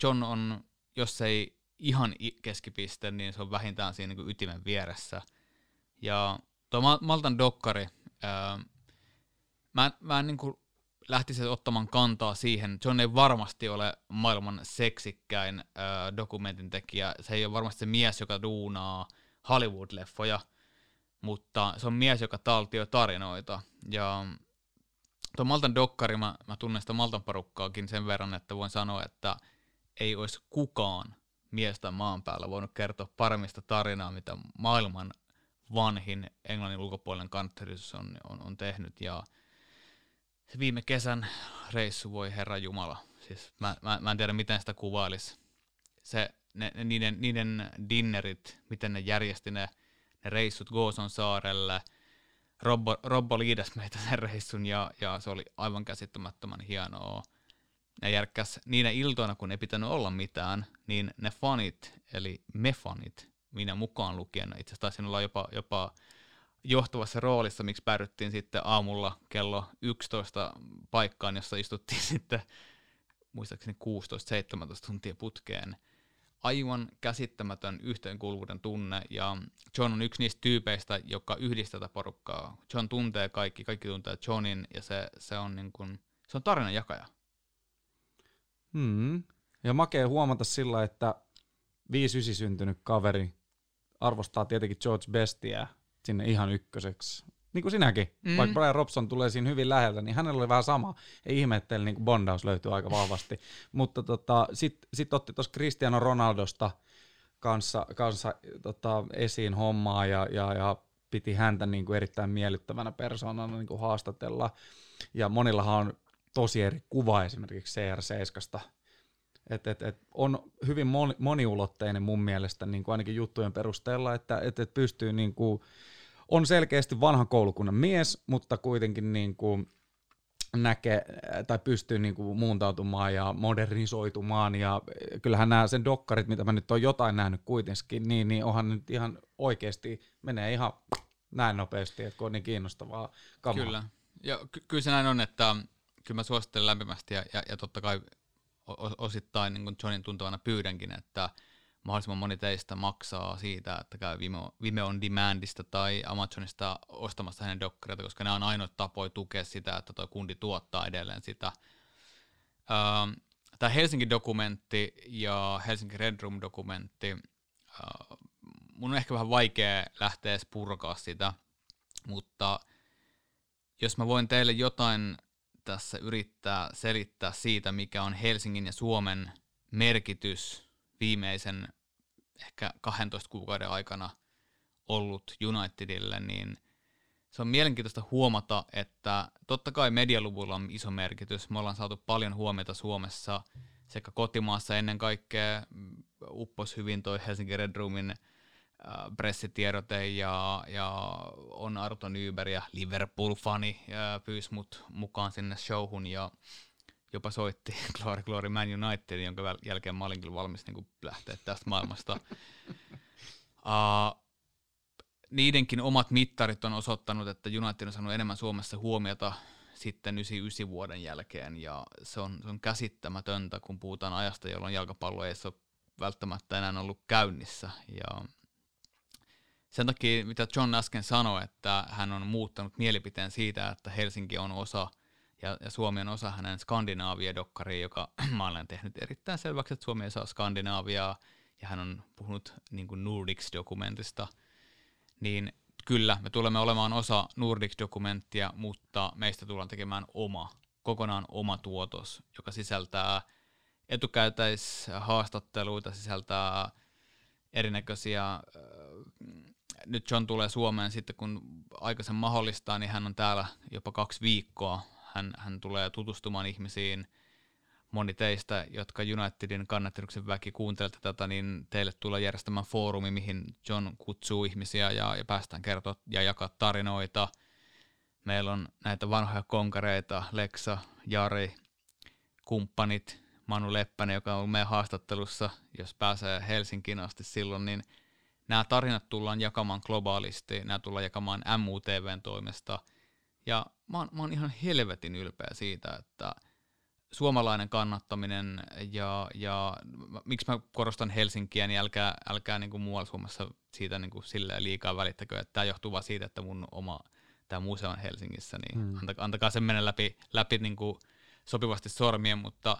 John on, jos ei ihan keskipiste, niin se on vähintään siinä niin ytimen vieressä. Ja tuo Maltan dokkari, ää, mä, mä en niin kuin lähtisi ottamaan kantaa siihen. John ei varmasti ole maailman seksikkäin ää, dokumentin tekijä. Se ei ole varmasti se mies, joka duunaa Hollywood-leffoja, mutta se on mies, joka taltioi tarinoita. Ja tuo Maltan dokkari, mä, mä tunnen sitä Maltan parukkaakin sen verran, että voin sanoa, että ei olisi kukaan miestä maan päällä voinut kertoa paremmista tarinaa, mitä maailman vanhin englannin ulkopuolinen kantteris on, on, on tehnyt. Ja se viime kesän reissu, voi herra Jumala. Siis mä, mä, mä en tiedä, miten sitä kuvailisi. Se, ne, ne, niiden, niiden dinnerit, miten ne järjesti ne, ne reissut Gooson saarelle. Robbo, Robbo liidas meitä sen reissun ja, ja se oli aivan käsittämättömän hienoa. Ne järkkäs niinä iltoina, kun ei pitänyt olla mitään, niin ne fanit, eli me fanit, minä mukaan lukien, itse asiassa taisin olla jopa, jopa johtuvassa roolissa, miksi päädyttiin sitten aamulla kello 11 paikkaan, jossa istuttiin sitten muistaakseni 16-17 tuntia putkeen. Aivan käsittämätön yhteenkuuluvuuden tunne, ja John on yksi niistä tyypeistä, joka yhdistää tätä porukkaa. John tuntee kaikki, kaikki tuntee Johnin, ja se, se on, niin kuin, se on tarinan jakaja. Hmm. Ja makea huomata sillä, että 5 syntynyt kaveri arvostaa tietenkin George Bestia sinne ihan ykköseksi. Niin kuin sinäkin. Mm. Vaikka Brian Robson tulee siinä hyvin läheltä, niin hänellä oli vähän sama. Ei ihme, että niin kuin bondaus löytyy aika vahvasti. Mutta tota, sitten sit otti tuossa Cristiano Ronaldosta kanssa, kanssa tota, esiin hommaa ja, ja, ja piti häntä niin kuin erittäin miellyttävänä persoonana niin kuin haastatella. Ja monillahan on tosi eri kuva esimerkiksi CR7. Et, et, et on hyvin moni, moniulotteinen mun mielestä niin kuin ainakin juttujen perusteella, että et, et pystyy niin kuin, on selkeästi vanhan koulukunnan mies, mutta kuitenkin niin kuin näkee tai pystyy niin kuin muuntautumaan ja modernisoitumaan ja kyllähän nämä sen dokkarit, mitä mä nyt on jotain nähnyt kuitenkin, niin, niin onhan nyt ihan oikeasti menee ihan näin nopeasti, että kun on niin kiinnostavaa kamaa. Kyllä, ja ky- kyllä se näin on, että kyllä mä suosittelen lämpimästi ja, ja, ja totta kai osittain niin kuin Johnin tuntavana pyydänkin, että mahdollisimman moni teistä maksaa siitä, että käy Vimeo, Vimeo on Demandista tai Amazonista ostamassa hänen dokkareita, koska nämä on ainoa tapoja tukea sitä, että tuo kundi tuottaa edelleen sitä. Ähm, Tämä Helsinki-dokumentti ja Helsinki Red Room-dokumentti, äh, mun on ehkä vähän vaikea lähteä edes purkaa sitä, mutta jos mä voin teille jotain tässä yrittää selittää siitä, mikä on Helsingin ja Suomen merkitys viimeisen ehkä 12 kuukauden aikana ollut Unitedille, niin se on mielenkiintoista huomata, että totta kai medialuvulla on iso merkitys. Me ollaan saatu paljon huomiota Suomessa sekä kotimaassa ennen kaikkea. Uppos hyvin toi Helsinki Red Roomin Äh, pressitiedote ja, ja on Arto Nyberg ja Liverpool-fani pyysi mut mukaan sinne showhun ja jopa soitti Glory Glory Man United, jonka jälkeen mä olin kyllä valmis niin lähteä tästä maailmasta. uh, niidenkin omat mittarit on osoittanut, että United on saanut enemmän Suomessa huomiota sitten 99 vuoden jälkeen, ja se on, se on käsittämätöntä, kun puhutaan ajasta, jolloin jalkapallo ei ole välttämättä enää ollut käynnissä. Ja sen takia, mitä John äsken sanoi, että hän on muuttanut mielipiteen siitä, että Helsinki on osa ja, ja Suomi on osa hänen Skandinaavia-dokkaria, joka mä olen tehnyt erittäin selväksi, että Suomi ei saa Skandinaaviaa, ja hän on puhunut niin Nordics-dokumentista, niin kyllä, me tulemme olemaan osa Nordics-dokumenttia, mutta meistä tullaan tekemään oma, kokonaan oma tuotos, joka sisältää etukäteishaastatteluita, sisältää erinäköisiä nyt John tulee Suomeen sitten, kun aikaisen mahdollistaa, niin hän on täällä jopa kaksi viikkoa. Hän, hän tulee tutustumaan ihmisiin. Moni teistä, jotka Unitedin kannatteluksen väki kuuntelette tätä, niin teille tulee järjestämään foorumi, mihin John kutsuu ihmisiä ja, ja päästään kertoa ja jakaa tarinoita. Meillä on näitä vanhoja konkareita, Lexa, Jari, kumppanit, Manu Leppänen, joka on meidän haastattelussa, jos pääsee Helsinkiin asti silloin, niin nämä tarinat tullaan jakamaan globaalisti, nämä tullaan jakamaan MUTVn toimesta. Ja mä oon, mä oon ihan helvetin ylpeä siitä, että suomalainen kannattaminen ja, ja miksi mä korostan Helsinkiä, niin älkää, älkää niin kuin muualla Suomessa siitä niin kuin liikaa välittäkö, että tämä johtuu vaan siitä, että mun oma tämä museo on Helsingissä, niin hmm. antakaa, antakaa sen mennä läpi, läpi niin kuin sopivasti sormien, mutta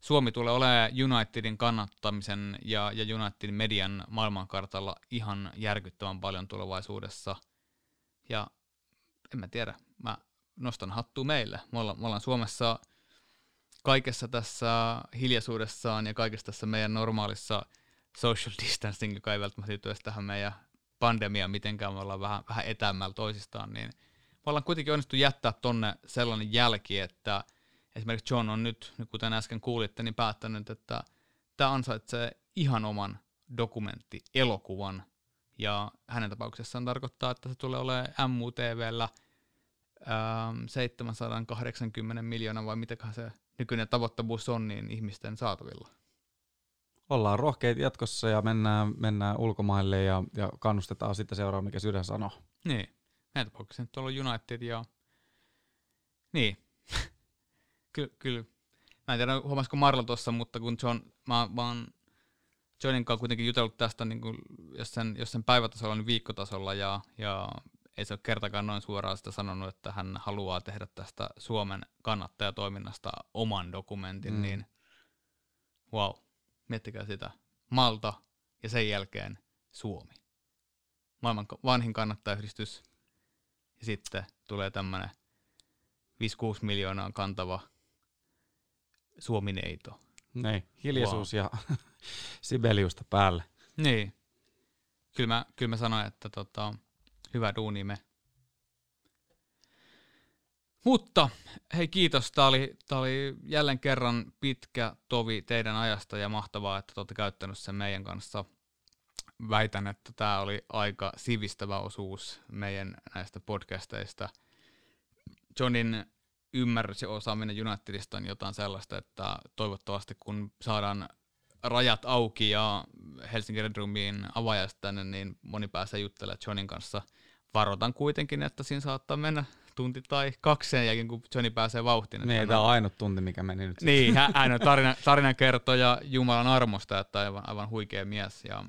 Suomi tulee olemaan Unitedin kannattamisen ja, ja Unitedin median maailmankartalla ihan järkyttävän paljon tulevaisuudessa. Ja en mä tiedä, mä nostan hattua meille. Me ollaan, me ollaan Suomessa kaikessa tässä hiljaisuudessaan ja kaikessa tässä meidän normaalissa social distancing, joka ei välttämättä liity edes tähän meidän pandemiaan mitenkään, me ollaan vähän, vähän etäämmällä toisistaan, niin me ollaan kuitenkin onnistu jättää tonne sellainen jälki, että esimerkiksi John on nyt, kuten äsken kuulitte, niin päättänyt, että tämä ansaitsee ihan oman dokumentti, elokuvan, ja hänen tapauksessaan tarkoittaa, että se tulee olemaan MUTVllä ähm, 780 miljoonaa vai mitäköhän se nykyinen tavoittavuus on, niin ihmisten saatavilla. Ollaan rohkeita jatkossa ja mennään, mennään ulkomaille ja, ja kannustetaan sitten seuraa, mikä sydän sanoo. Niin. Meidän tapauksessa nyt on United ja... Niin. kyllä, kyllä. Mä en tiedä, huomasiko Marlo tuossa, mutta kun John, mä, mä oon Johnin kanssa kuitenkin jutellut tästä, niin kuin, jos, sen, jos sen päivätasolla, niin viikkotasolla, ja, ja ei se ole kertakaan noin suoraan sitä sanonut, että hän haluaa tehdä tästä Suomen kannattajatoiminnasta oman dokumentin, mm. niin wow, miettikää sitä. Malta ja sen jälkeen Suomi. Maailman vanhin kannattajayhdistys. Ja sitten tulee tämmöinen 5-6 miljoonaa kantava Suomineito. Niin, hiljaisuus wow. ja Sibeliusta päälle. Niin. Kyllä mä, kyllä mä sanoin, että tota, hyvä duuni me. Mutta hei kiitos, tämä oli, oli jälleen kerran pitkä tovi teidän ajasta ja mahtavaa, että olette käyttänyt sen meidän kanssa. Väitän, että tämä oli aika sivistävä osuus meidän näistä podcasteista. Johnin ymmärrys ja osaaminen Unitedista on jotain sellaista, että toivottavasti kun saadaan rajat auki ja Helsingin Red Roomiin avaajasta tänne, niin moni pääsee juttelemaan Johnin kanssa. Varoitan kuitenkin, että siinä saattaa mennä tunti tai kaksi sen jälkeen, kun Johnny pääsee vauhtiin. Niin, tämä on ainut tunti, mikä meni nyt. Niin, hän on tarina, tarinakertoja Jumalan armosta, että aivan, aivan huikea mies. Ja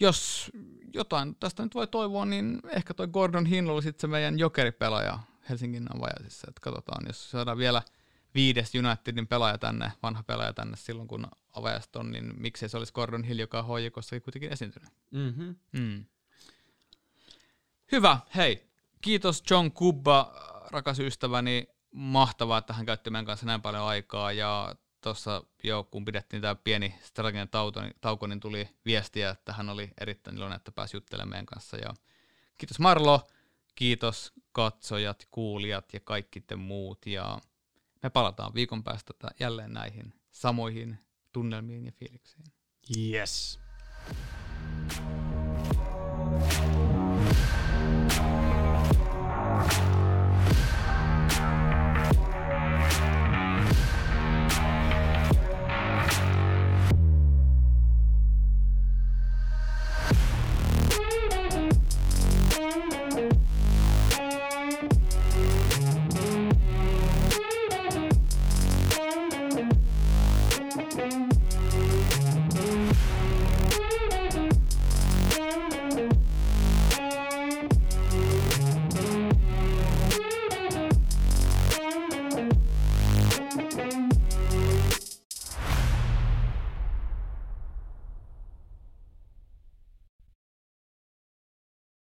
jos jotain tästä nyt voi toivoa, niin ehkä toi Gordon Hill oli sitten se meidän jokeripelaaja Helsingin avajaisissa. Että katsotaan, jos saadaan vielä viides Unitedin pelaaja tänne, vanha pelaaja tänne silloin, kun avajasta on, niin miksei se olisi Gordon Hill, joka on hoikossakin kuitenkin esiintynyt. Mm-hmm. Mm. Hyvä, hei. Kiitos John Kubba, rakas ystäväni. Mahtavaa, että hän käytti meidän kanssa näin paljon aikaa ja tuossa jo kun pidettiin tämä pieni strateginen tauko, niin, tauko, niin tuli viestiä, että hän oli erittäin iloinen, että pääsi juttelemaan meidän kanssa. Ja kiitos Marlo, kiitos katsojat, kuulijat ja kaikki te muut. Ja me palataan viikon päästä jälleen näihin samoihin tunnelmiin ja fiiliksiin. Yes. thank you